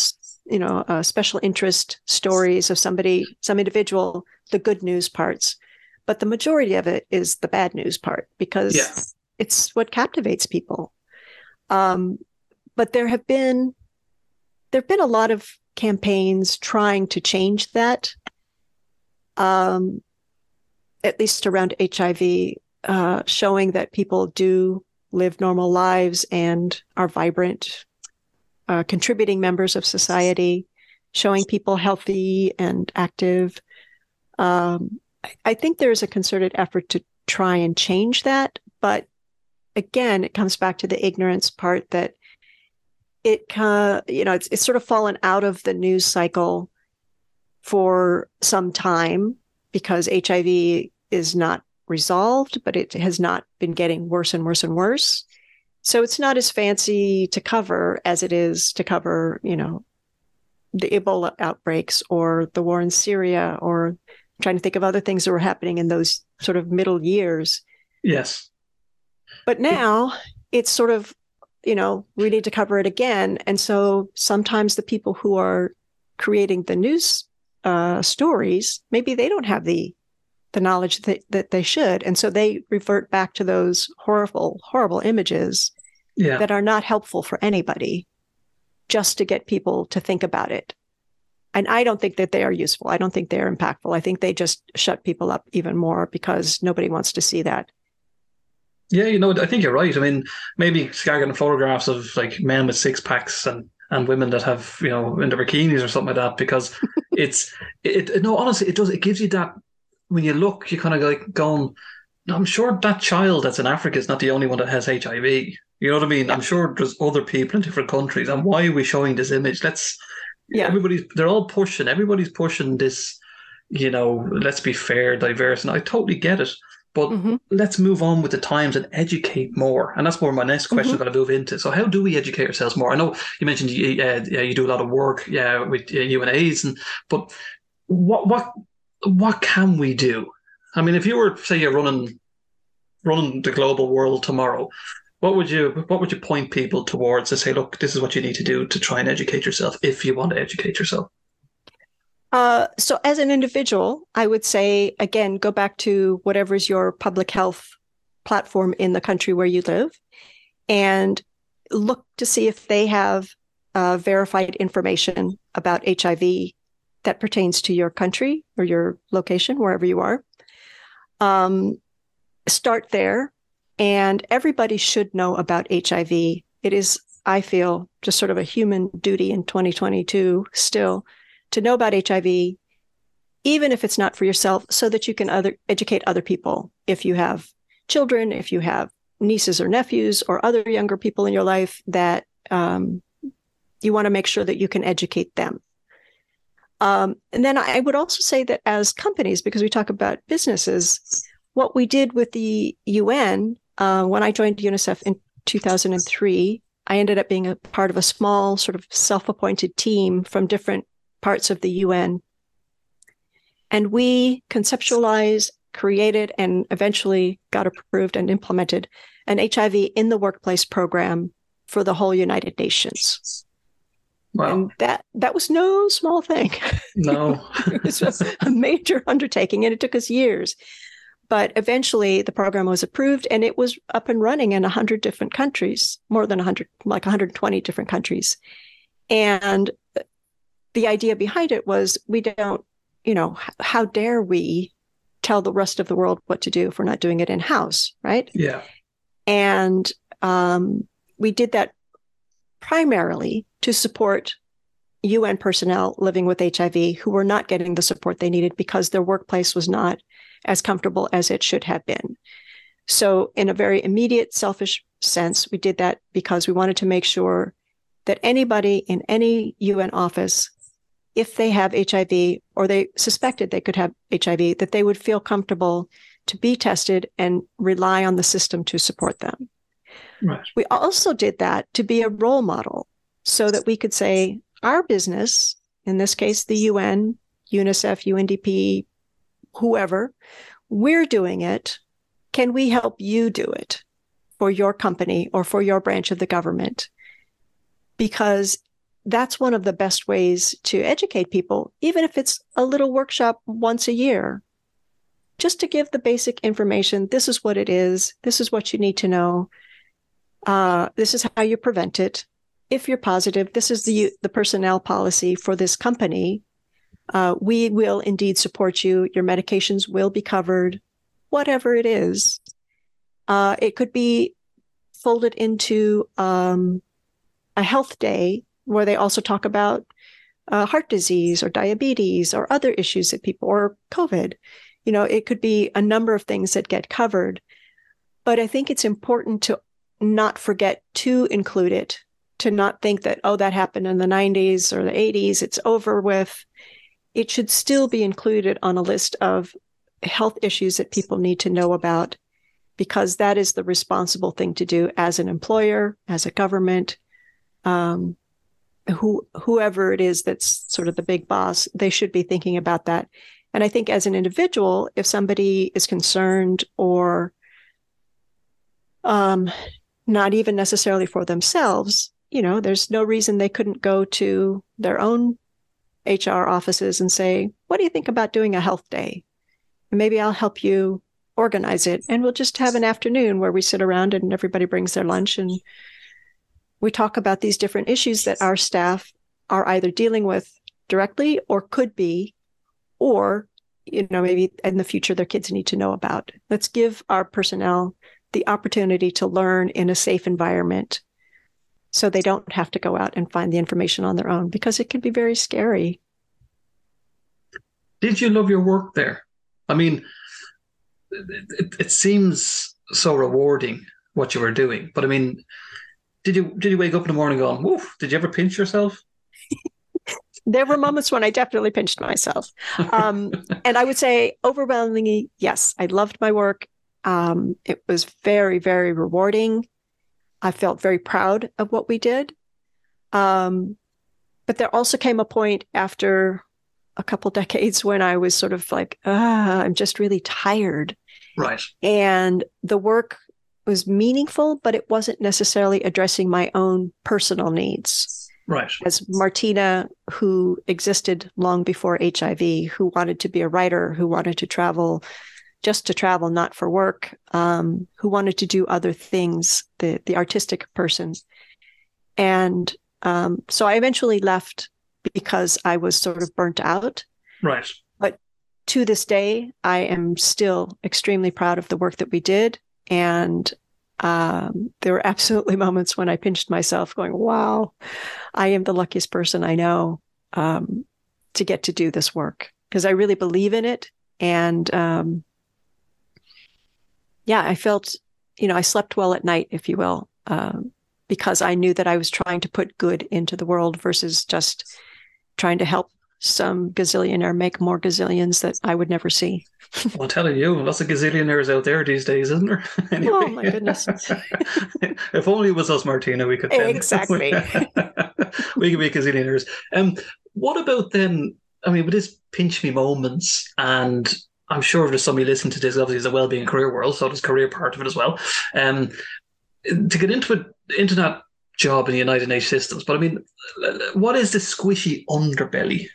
you know uh, special interest stories of somebody some individual the good news parts but the majority of it is the bad news part because yeah. it's what captivates people um, but there have been there have been a lot of campaigns trying to change that um, at least around HIV, uh, showing that people do live normal lives and are vibrant, uh, contributing members of society, showing people healthy and active. Um, I think there's a concerted effort to try and change that, but again, it comes back to the ignorance part that it, uh, you know, it's, it's sort of fallen out of the news cycle for some time because HIV is not resolved, but it has not been getting worse and worse and worse. So it's not as fancy to cover as it is to cover, you know, the Ebola outbreaks or the war in Syria or I'm trying to think of other things that were happening in those sort of middle years. Yes. But now it's sort of, you know, we need to cover it again. And so sometimes the people who are creating the news uh, stories, maybe they don't have the the knowledge that, that they should, and so they revert back to those horrible, horrible images yeah. that are not helpful for anybody, just to get people to think about it. And I don't think that they are useful. I don't think they are impactful. I think they just shut people up even more because nobody wants to see that. Yeah, you know, I think you're right. I mean, maybe scagging photographs of like men with six packs and and women that have you know in their bikinis or something like that because [laughs] it's it, it no honestly it does it gives you that when you look you kind of like going I'm sure that child that's in Africa is not the only one that has HIV you know what I mean yeah. I'm sure there's other people in different countries and why are we showing this image let's yeah everybody's they're all pushing everybody's pushing this you know let's be fair diverse and I totally get it but mm-hmm. let's move on with the times and educate more. And that's more my next question mm-hmm. going to move into. So, how do we educate ourselves more? I know you mentioned you, uh, you do a lot of work, yeah, with uh, UNAIDS, and but what what what can we do? I mean, if you were say you're running running the global world tomorrow, what would you what would you point people towards to say, look, this is what you need to do to try and educate yourself if you want to educate yourself? Uh, so, as an individual, I would say, again, go back to whatever is your public health platform in the country where you live and look to see if they have uh, verified information about HIV that pertains to your country or your location, wherever you are. Um, start there. And everybody should know about HIV. It is, I feel, just sort of a human duty in 2022 still to know about HIV, even if it's not for yourself, so that you can other educate other people. If you have children, if you have nieces or nephews or other younger people in your life that um, you want to make sure that you can educate them. Um, and then I would also say that as companies, because we talk about businesses, what we did with the UN uh, when I joined UNICEF in 2003, I ended up being a part of a small, sort of self appointed team from different parts of the UN. And we conceptualized, created, and eventually got approved and implemented an HIV in the workplace program for the whole United Nations. Wow. And that that was no small thing. [laughs] No. it was a major [laughs] undertaking and it took us years. But eventually the program was approved and it was up and running in 100 different countries, more than 100, like 120 different countries. And the idea behind it was we don't, you know, how dare we tell the rest of the world what to do if we're not doing it in house, right? Yeah. And um, we did that primarily to support UN personnel living with HIV who were not getting the support they needed because their workplace was not as comfortable as it should have been. So, in a very immediate, selfish sense, we did that because we wanted to make sure that anybody in any UN office, if they have HIV or they suspected they could have HIV, that they would feel comfortable to be tested and rely on the system to support them. Right. We also did that to be a role model so that we could say, our business, in this case, the UN, UNICEF, UNDP, whoever, we're doing it. Can we help you do it for your company or for your branch of the government? Because that's one of the best ways to educate people, even if it's a little workshop once a year, just to give the basic information. This is what it is. This is what you need to know. Uh, this is how you prevent it. If you're positive, this is the the personnel policy for this company uh, we will indeed support you. Your medications will be covered, whatever it is. Uh, it could be folded into um, a health day where they also talk about uh, heart disease or diabetes or other issues that people, or COVID. You know, it could be a number of things that get covered. But I think it's important to not forget to include it, to not think that, oh, that happened in the 90s or the 80s, it's over with it should still be included on a list of health issues that people need to know about because that is the responsible thing to do as an employer, as a government, um, who whoever it is that's sort of the big boss, they should be thinking about that. And I think as an individual, if somebody is concerned or um, not even necessarily for themselves, you know, there's no reason they couldn't go to their own HR offices and say, What do you think about doing a health day? And maybe I'll help you organize it. And we'll just have an afternoon where we sit around and everybody brings their lunch and we talk about these different issues that our staff are either dealing with directly or could be, or, you know, maybe in the future their kids need to know about. Let's give our personnel the opportunity to learn in a safe environment so they don't have to go out and find the information on their own because it can be very scary. Did you love your work there? I mean, it, it seems so rewarding what you were doing, but I mean, did you did you wake up in the morning going, "Woof"? Did you ever pinch yourself? [laughs] there were moments when I definitely pinched myself, [laughs] um, and I would say overwhelmingly, yes, I loved my work. Um, it was very very rewarding. I felt very proud of what we did. Um, but there also came a point after a couple [laughs] decades when I was sort of like, ah, I'm just really tired. Right. And the work was meaningful, but it wasn't necessarily addressing my own personal needs. Right. As Martina, who existed long before HIV, who wanted to be a writer, who wanted to travel just to travel, not for work, um, who wanted to do other things, the, the artistic persons. And um, so I eventually left because I was sort of burnt out. Right. But to this day, I am still extremely proud of the work that we did. And um, there were [laughs] absolutely moments when I pinched myself, going, wow, I am the luckiest person I know um, to get to do this work because I really believe in it. And um, yeah, I felt, you know, I slept well at night, if you will, um, because I knew that I was trying to put good into the world versus just trying to help some gazillionaire make more gazillions that I would never see. [laughs] well, I'm telling you, lots of gazillionaires out there these days, isn't there? [laughs] anyway. Oh my goodness! [laughs] if only it was us, Martina, we could exactly. we could be gazillionaires. Um, what about then? I mean, with this pinch me moments, and I'm sure there's somebody listening to this. Obviously, it's a well-being career world, so there's career part of it as well. Um, to get into it, into that job in the United Nations systems. But I mean, what is the squishy underbelly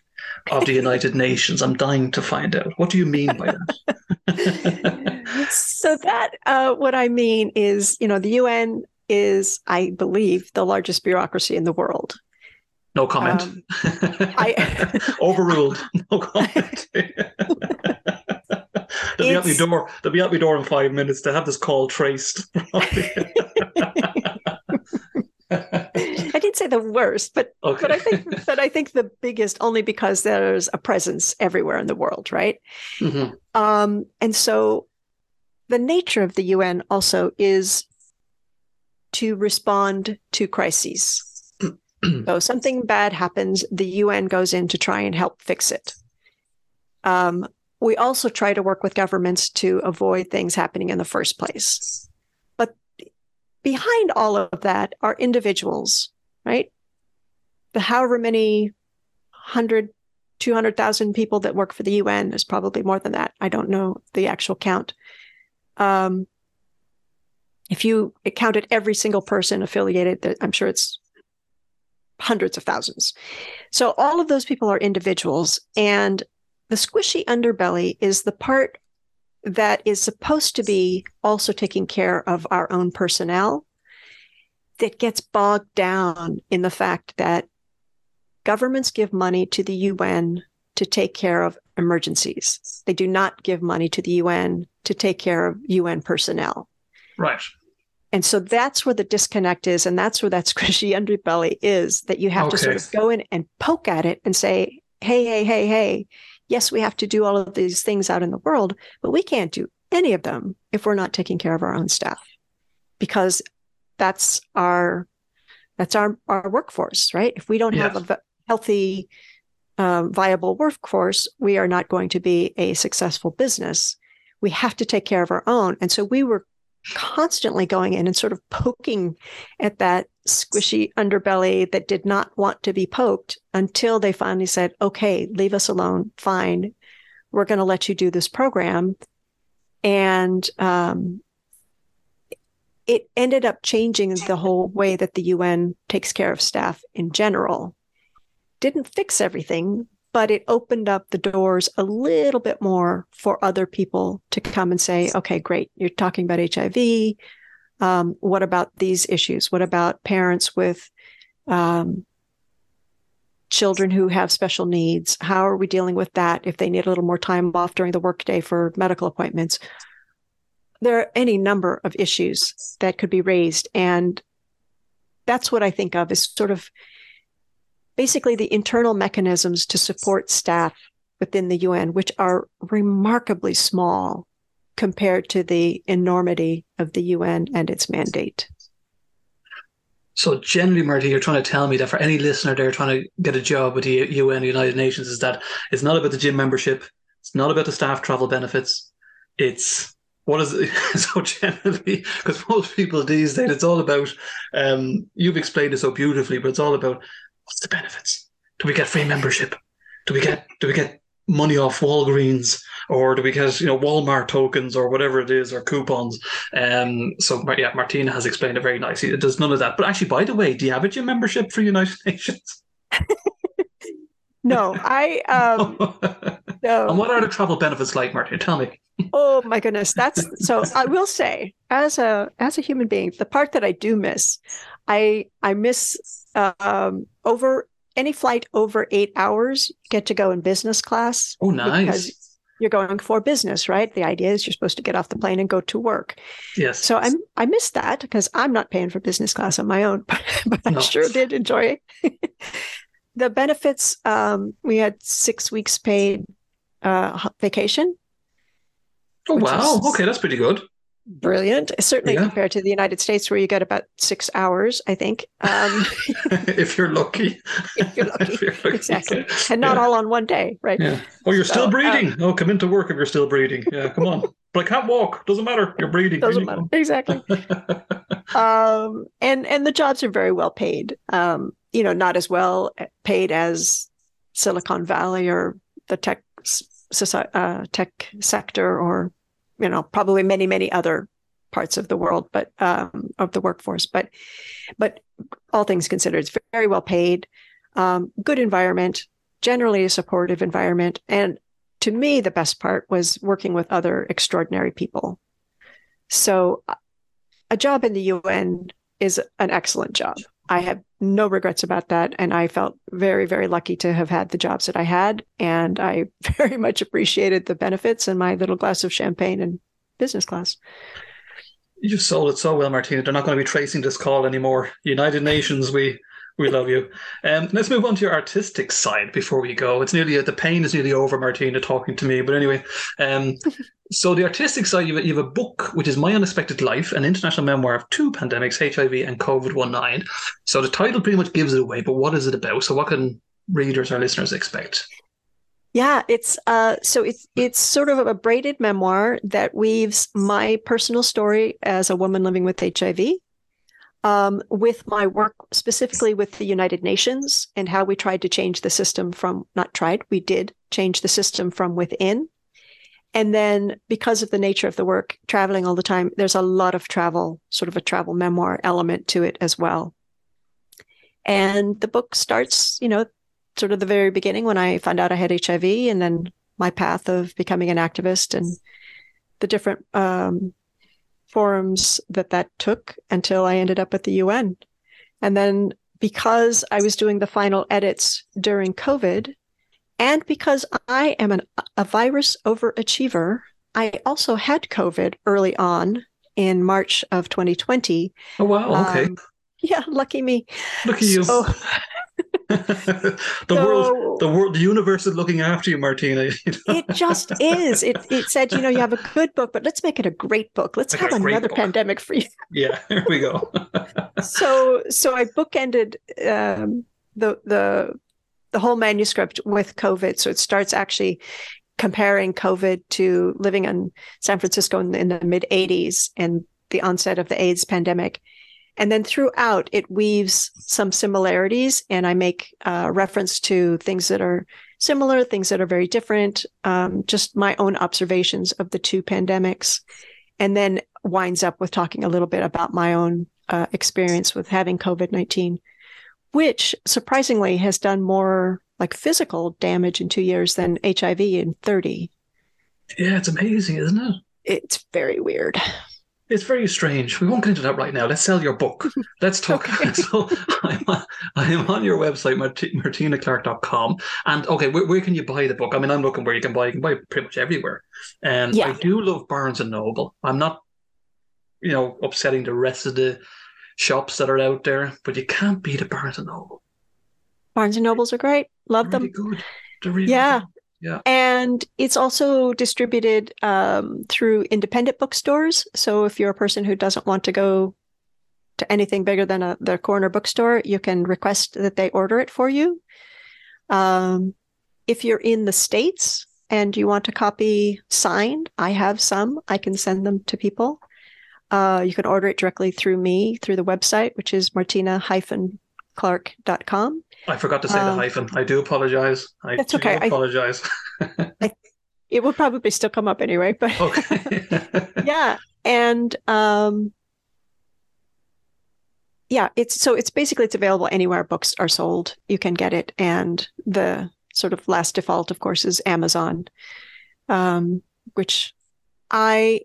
of the [laughs] United Nations? I'm dying to find out. What do you mean by that? [laughs] [laughs] so that uh, what I mean is, you know, the UN is, I believe, the largest bureaucracy in the world. No comment. Um, I overruled. No comment. They'll be at my door. They'll be at my door in five minutes to have this call traced. [laughs] I didn't say the worst, but okay. but I think but I think the biggest only because there's a presence everywhere in the world, right? Mm-hmm. Um, and so the nature of the UN also is to respond to crises. [clears throat] so something bad happens, the UN goes in to try and help fix it. Um, we also try to work with governments to avoid things happening in the first place But behind all of that are individuals, right? The however many hundred, 200,000 people that work for the UN is probably more than that. I don't know the actual count. Um, if you counted every single person affiliated, I'm sure it's hundreds of thousands. So all of those people are individuals. And the squishy underbelly is the part that is supposed to be also taking care of our own personnel that gets bogged down in the fact that governments give money to the UN to take care of emergencies. They do not give money to the UN to take care of UN personnel. Right. And so that's where the disconnect is. And that's where that [laughs] squishy underbelly is that you have okay. to sort of go in and poke at it and say, hey, hey, hey, hey, yes, we have to do all of these things out in the world, but we can't do any of them if we're not taking care of our own staff because that's our that's our our workforce right? If we don't yes. have a healthy um, viable workforce we are not going to be a successful business. We have to take care of our own. And so we were constantly going in and sort of poking at that squishy underbelly that did not want to be poked until they finally said, okay, leave us alone. Fine. We're going to let you do this program. And um, it ended up changing the whole way that the UN takes care of staff in general. Didn't fix everything, but it opened up the doors a little bit more for other people to come and say, okay, great, you're talking about HIV. Um, what about these issues? What about parents with um, children who have special needs? How are we dealing with that if they need a little more time off during the workday for medical appointments? There are any number of issues that could be raised. And that's what I think of as sort of basically the internal mechanisms to support staff within the UN, which are remarkably small compared to the enormity of the UN and its mandate. So generally, Marty, you're trying to tell me that for any listener there trying to get a job with the UN, the United Nations, is that it's not about the gym membership, it's not about the staff travel benefits, it's what is it? [laughs] so generally because most people these days it's all about um, you've explained it so beautifully but it's all about what's the benefits? Do we get free membership? Do we get do we get money off Walgreens or do we get you know Walmart tokens or whatever it is or coupons? Um, so yeah, Martina has explained it very nicely. It does none of that. But actually, by the way, do you have a gym membership for United Nations? [laughs] no, I um, [laughs] no. And what are the travel benefits like, Martina? Tell me. oh my [laughs] goodness, that's so. I will say, as a as a human being, the part that I do miss, I I miss um, over any flight over eight hours, get to go in business class. Oh, nice. Because you're going for business, right? The idea is you're supposed to get off the plane and go to work. Yes. So I'm I missed that because I'm not paying for business class on my own, [laughs] but, but no. I sure did enjoy it. [laughs] the benefits um, we had six weeks paid uh, vacation. Oh wow! Is, okay, that's pretty good. Brilliant. Certainly Yeah. compared to the United States, where you get about six hours, I think, um, [laughs] if you're lucky. [laughs] if you're lucky. [laughs] If you're lucky. exactly, and not Yeah. all on one day, right? Yeah. Oh, you're still So, uh, breathing. oh, come into work if you're still breathing. Yeah, come on. But I can't walk. Doesn't matter. You're breathing. Doesn't matter exactly. um, and and the jobs are very well paid. Um, you know, not as well paid as Silicon Valley or the tech society, uh, tech sector, or you know, probably many many other parts of the world, but um, of the workforce. But but all things considered, it's very well paid, um, good environment, generally a supportive environment, and to me, the best part was working with other extraordinary people. So a job in the UN is an excellent job. I have no regrets about that. And I felt very, very lucky to have had the jobs that I had. And I [laughs] very much appreciated the benefits and my little glass of champagne and business class. You sold it so well, Martina. They're not going to be tracing this call anymore. United Nations, we we love you. Um, let's move on to your artistic side before we go. It's nearly the pain is nearly over, Martina, talking to me. But anyway, um, [laughs] so the artistic side, you have, you have a book which is My Unexpected Life, an international memoir of two pandemics, HIV and COVID 19. So the title pretty much gives it away. But what is it about? So what can readers or listeners expect? Yeah, it's uh, so it's it's sort of a braided memoir that weaves my personal story as a woman living with HIV um, with my work specifically with the United Nations and how we tried to change the system from not tried, we did change the system from within. And then because of the nature of the work, traveling all the time, there's a lot of travel, sort of a travel memoir element to it as well. And the book starts, you know, sort of the very beginning when I found out I had HIV and then my path of becoming an activist and the different um, forums that that took until I ended up at the UN. And then because I was doing the final edits during COVID, and because I am an, a virus overachiever, I also had COVID early on in March of 2020. Oh, wow. Okay. Um, yeah, lucky me. Look at you. So, [laughs] the so world, the world, the universe is looking after you, Martina. [laughs] you know? it just is. It, it said, you know, you have a good book, but let's make it a great book. Let's Make have it a great another book. pandemic for you. [laughs] yeah, here we go. so so I bookended um, the the the whole manuscript with COVID. So it starts actually comparing COVID to living in San Francisco in, in the mid '80s and the onset of the AIDS pandemic. And then throughout, it weaves some similarities, and I make uh, reference to things that are similar, things that are very different, um, just my own observations of the two pandemics, and then winds up with talking a little bit about my own uh, experience with having COVID 19, which surprisingly has done more like physical damage in two years than HIV in 30. yeah, it's amazing, isn't it? It's very weird. It's very strange. We won't get into that right now. Let's sell your book. [laughs] Let's talk. Okay. [laughs] so I'm I'm on your website, Marti- martinaclark.com. And okay, where, where can you buy the book? I mean, I'm looking where you can buy. You can buy it pretty much everywhere. Um, and Yeah. I do love Barnes and Noble. I'm not, you know, upsetting the rest of the shops that are out there, but you can't beat a Barnes and Noble. Barnes and Nobles are great. Love They're them. really good. They're really Yeah. good. Yeah. And it's also distributed um, through independent bookstores. So if you're a person who doesn't want to go to anything bigger than a, the corner bookstore, you can request that they order it for you. Um, if you're in the States and you want a copy signed, I have some. I can send them to people. Uh, you can order it directly through me through the website, which is martina-clark.com. I forgot to say the Um, hyphen. I do apologize. I That's do okay. I- apologize. [laughs] It will probably still come up anyway, but [laughs] okay. [laughs] yeah and um yeah it's so it's basically it's available anywhere books are sold you can get it and the sort of last default of course is amazon um which i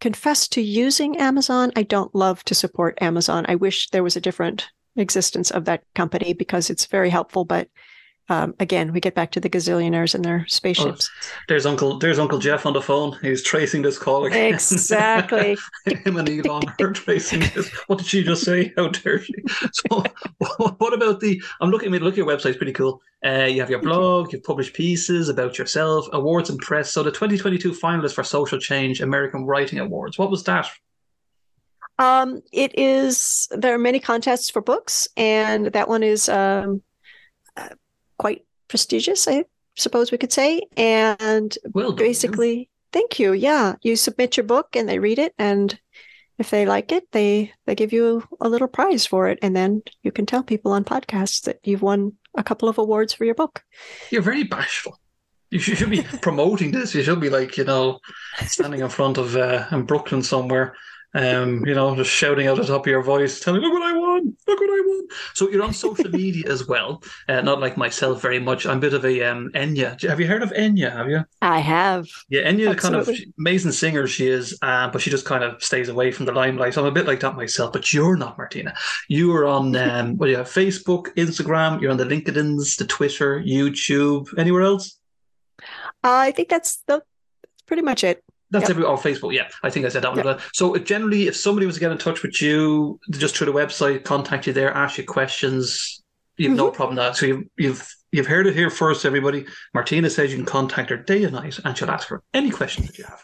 confess to using amazon i don't love to support amazon i wish there was a different existence of that company because it's very helpful but um, again, we get back to the gazillionaires and their spaceships. Oh, there's Uncle there's Uncle Jeff on the phone. He's tracing this call again. Exactly. [laughs] Him and Elon are tracing this. What did she just say? How dare she? So, [laughs] what about the? I'm looking. I mean, look, at your website's pretty cool. Uh, you have your blog. You've published pieces about yourself, awards and press. So the 2022 finalist for Social Change American Writing Awards. What was that? Um, it is. There are many contests for books, and that one is um, uh, quite prestigious, I suppose we could say. And well basically, thank you. Yeah, you submit your book and they read it, and if they like it, they they give you a little prize for it, and then you can tell people on podcasts that you've won a couple of awards for your book. You're very bashful. You should be [laughs] promoting this. You should be like, you know, standing in front of uh, in Brooklyn somewhere um, you know, just shouting out the top of your voice, telling, look what I won, look what I won. So you're on social media as well. Uh, not like myself very much. I'm a bit of a um, Enya. Have you heard of Enya? Have you? I have. Yeah, Enya, the kind of amazing singer she is, uh, but she just kind of stays away from the limelight. So I'm a bit like that myself, but you're not, Martina. You are on, um, what do you have? Facebook, Instagram, you're on the LinkedIn's, the Twitter, YouTube, anywhere else? Uh, I think that's the, that's pretty much it. That's yep. every on Facebook. Yeah, I think I said that one. Yep. So generally, if somebody was to get in touch with you just through the website, contact you there, ask you questions, you have mm-hmm. no problem that. So you've you've you've heard it here first, everybody. Martina says you can contact her day and night, and she'll ask her any questions that you have.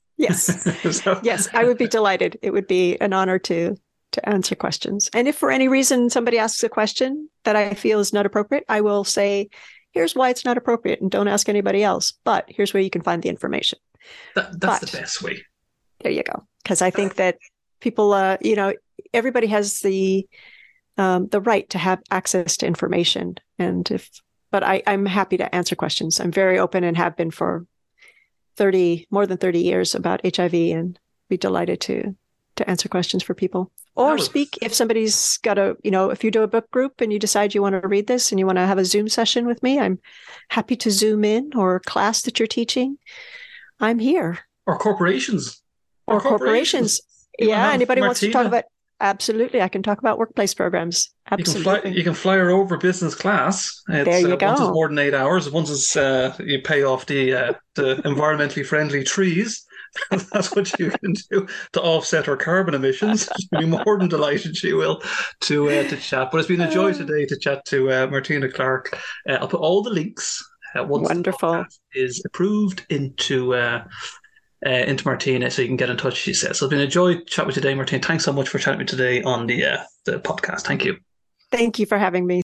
[laughs] yes, [laughs] so. yes, I would be delighted. It would be an honor to to answer questions. And if for any reason somebody asks a question that I feel is not appropriate, I will say, "Here's why it's not appropriate," and don't ask anybody else. But here's where you can find the information. That, that's but, the best way. There you go. Because I think that people, uh, you know, everybody has the um, the right to have access to information, and if, but I, I'm happy to answer questions. I'm very open and have been for thirty more than thirty years about HIV, and be delighted to to answer questions for people or was... speak if somebody's got a you know if you do a book group and you decide you want to read this and you want to have a zoom session with me i'm happy to zoom in or class that you're teaching I'm here. Or corporations. Or, or corporations. corporations. Yeah. Anybody Martina. wants to talk about Absolutely. I can talk about workplace programs. Absolutely. You can fly, you can fly her over business class. It's, there you uh, go. Once it's more than eight hours. Once it's, uh, you pay off the, uh, the environmentally friendly trees. [laughs] That's what you can do to offset her carbon emissions. [laughs] She'll be more than delighted she will to uh, to chat. But it's been a joy today to chat to uh, Martina Clark. Uh, I'll put all the links uh, once Wonderful. is approved into uh, uh, into Martina, so you can get in touch. She says, "So it's been a joy chat with you today, Martina. Thanks so much for chatting with me today on the uh, the podcast. Thank you. Thank you for having me.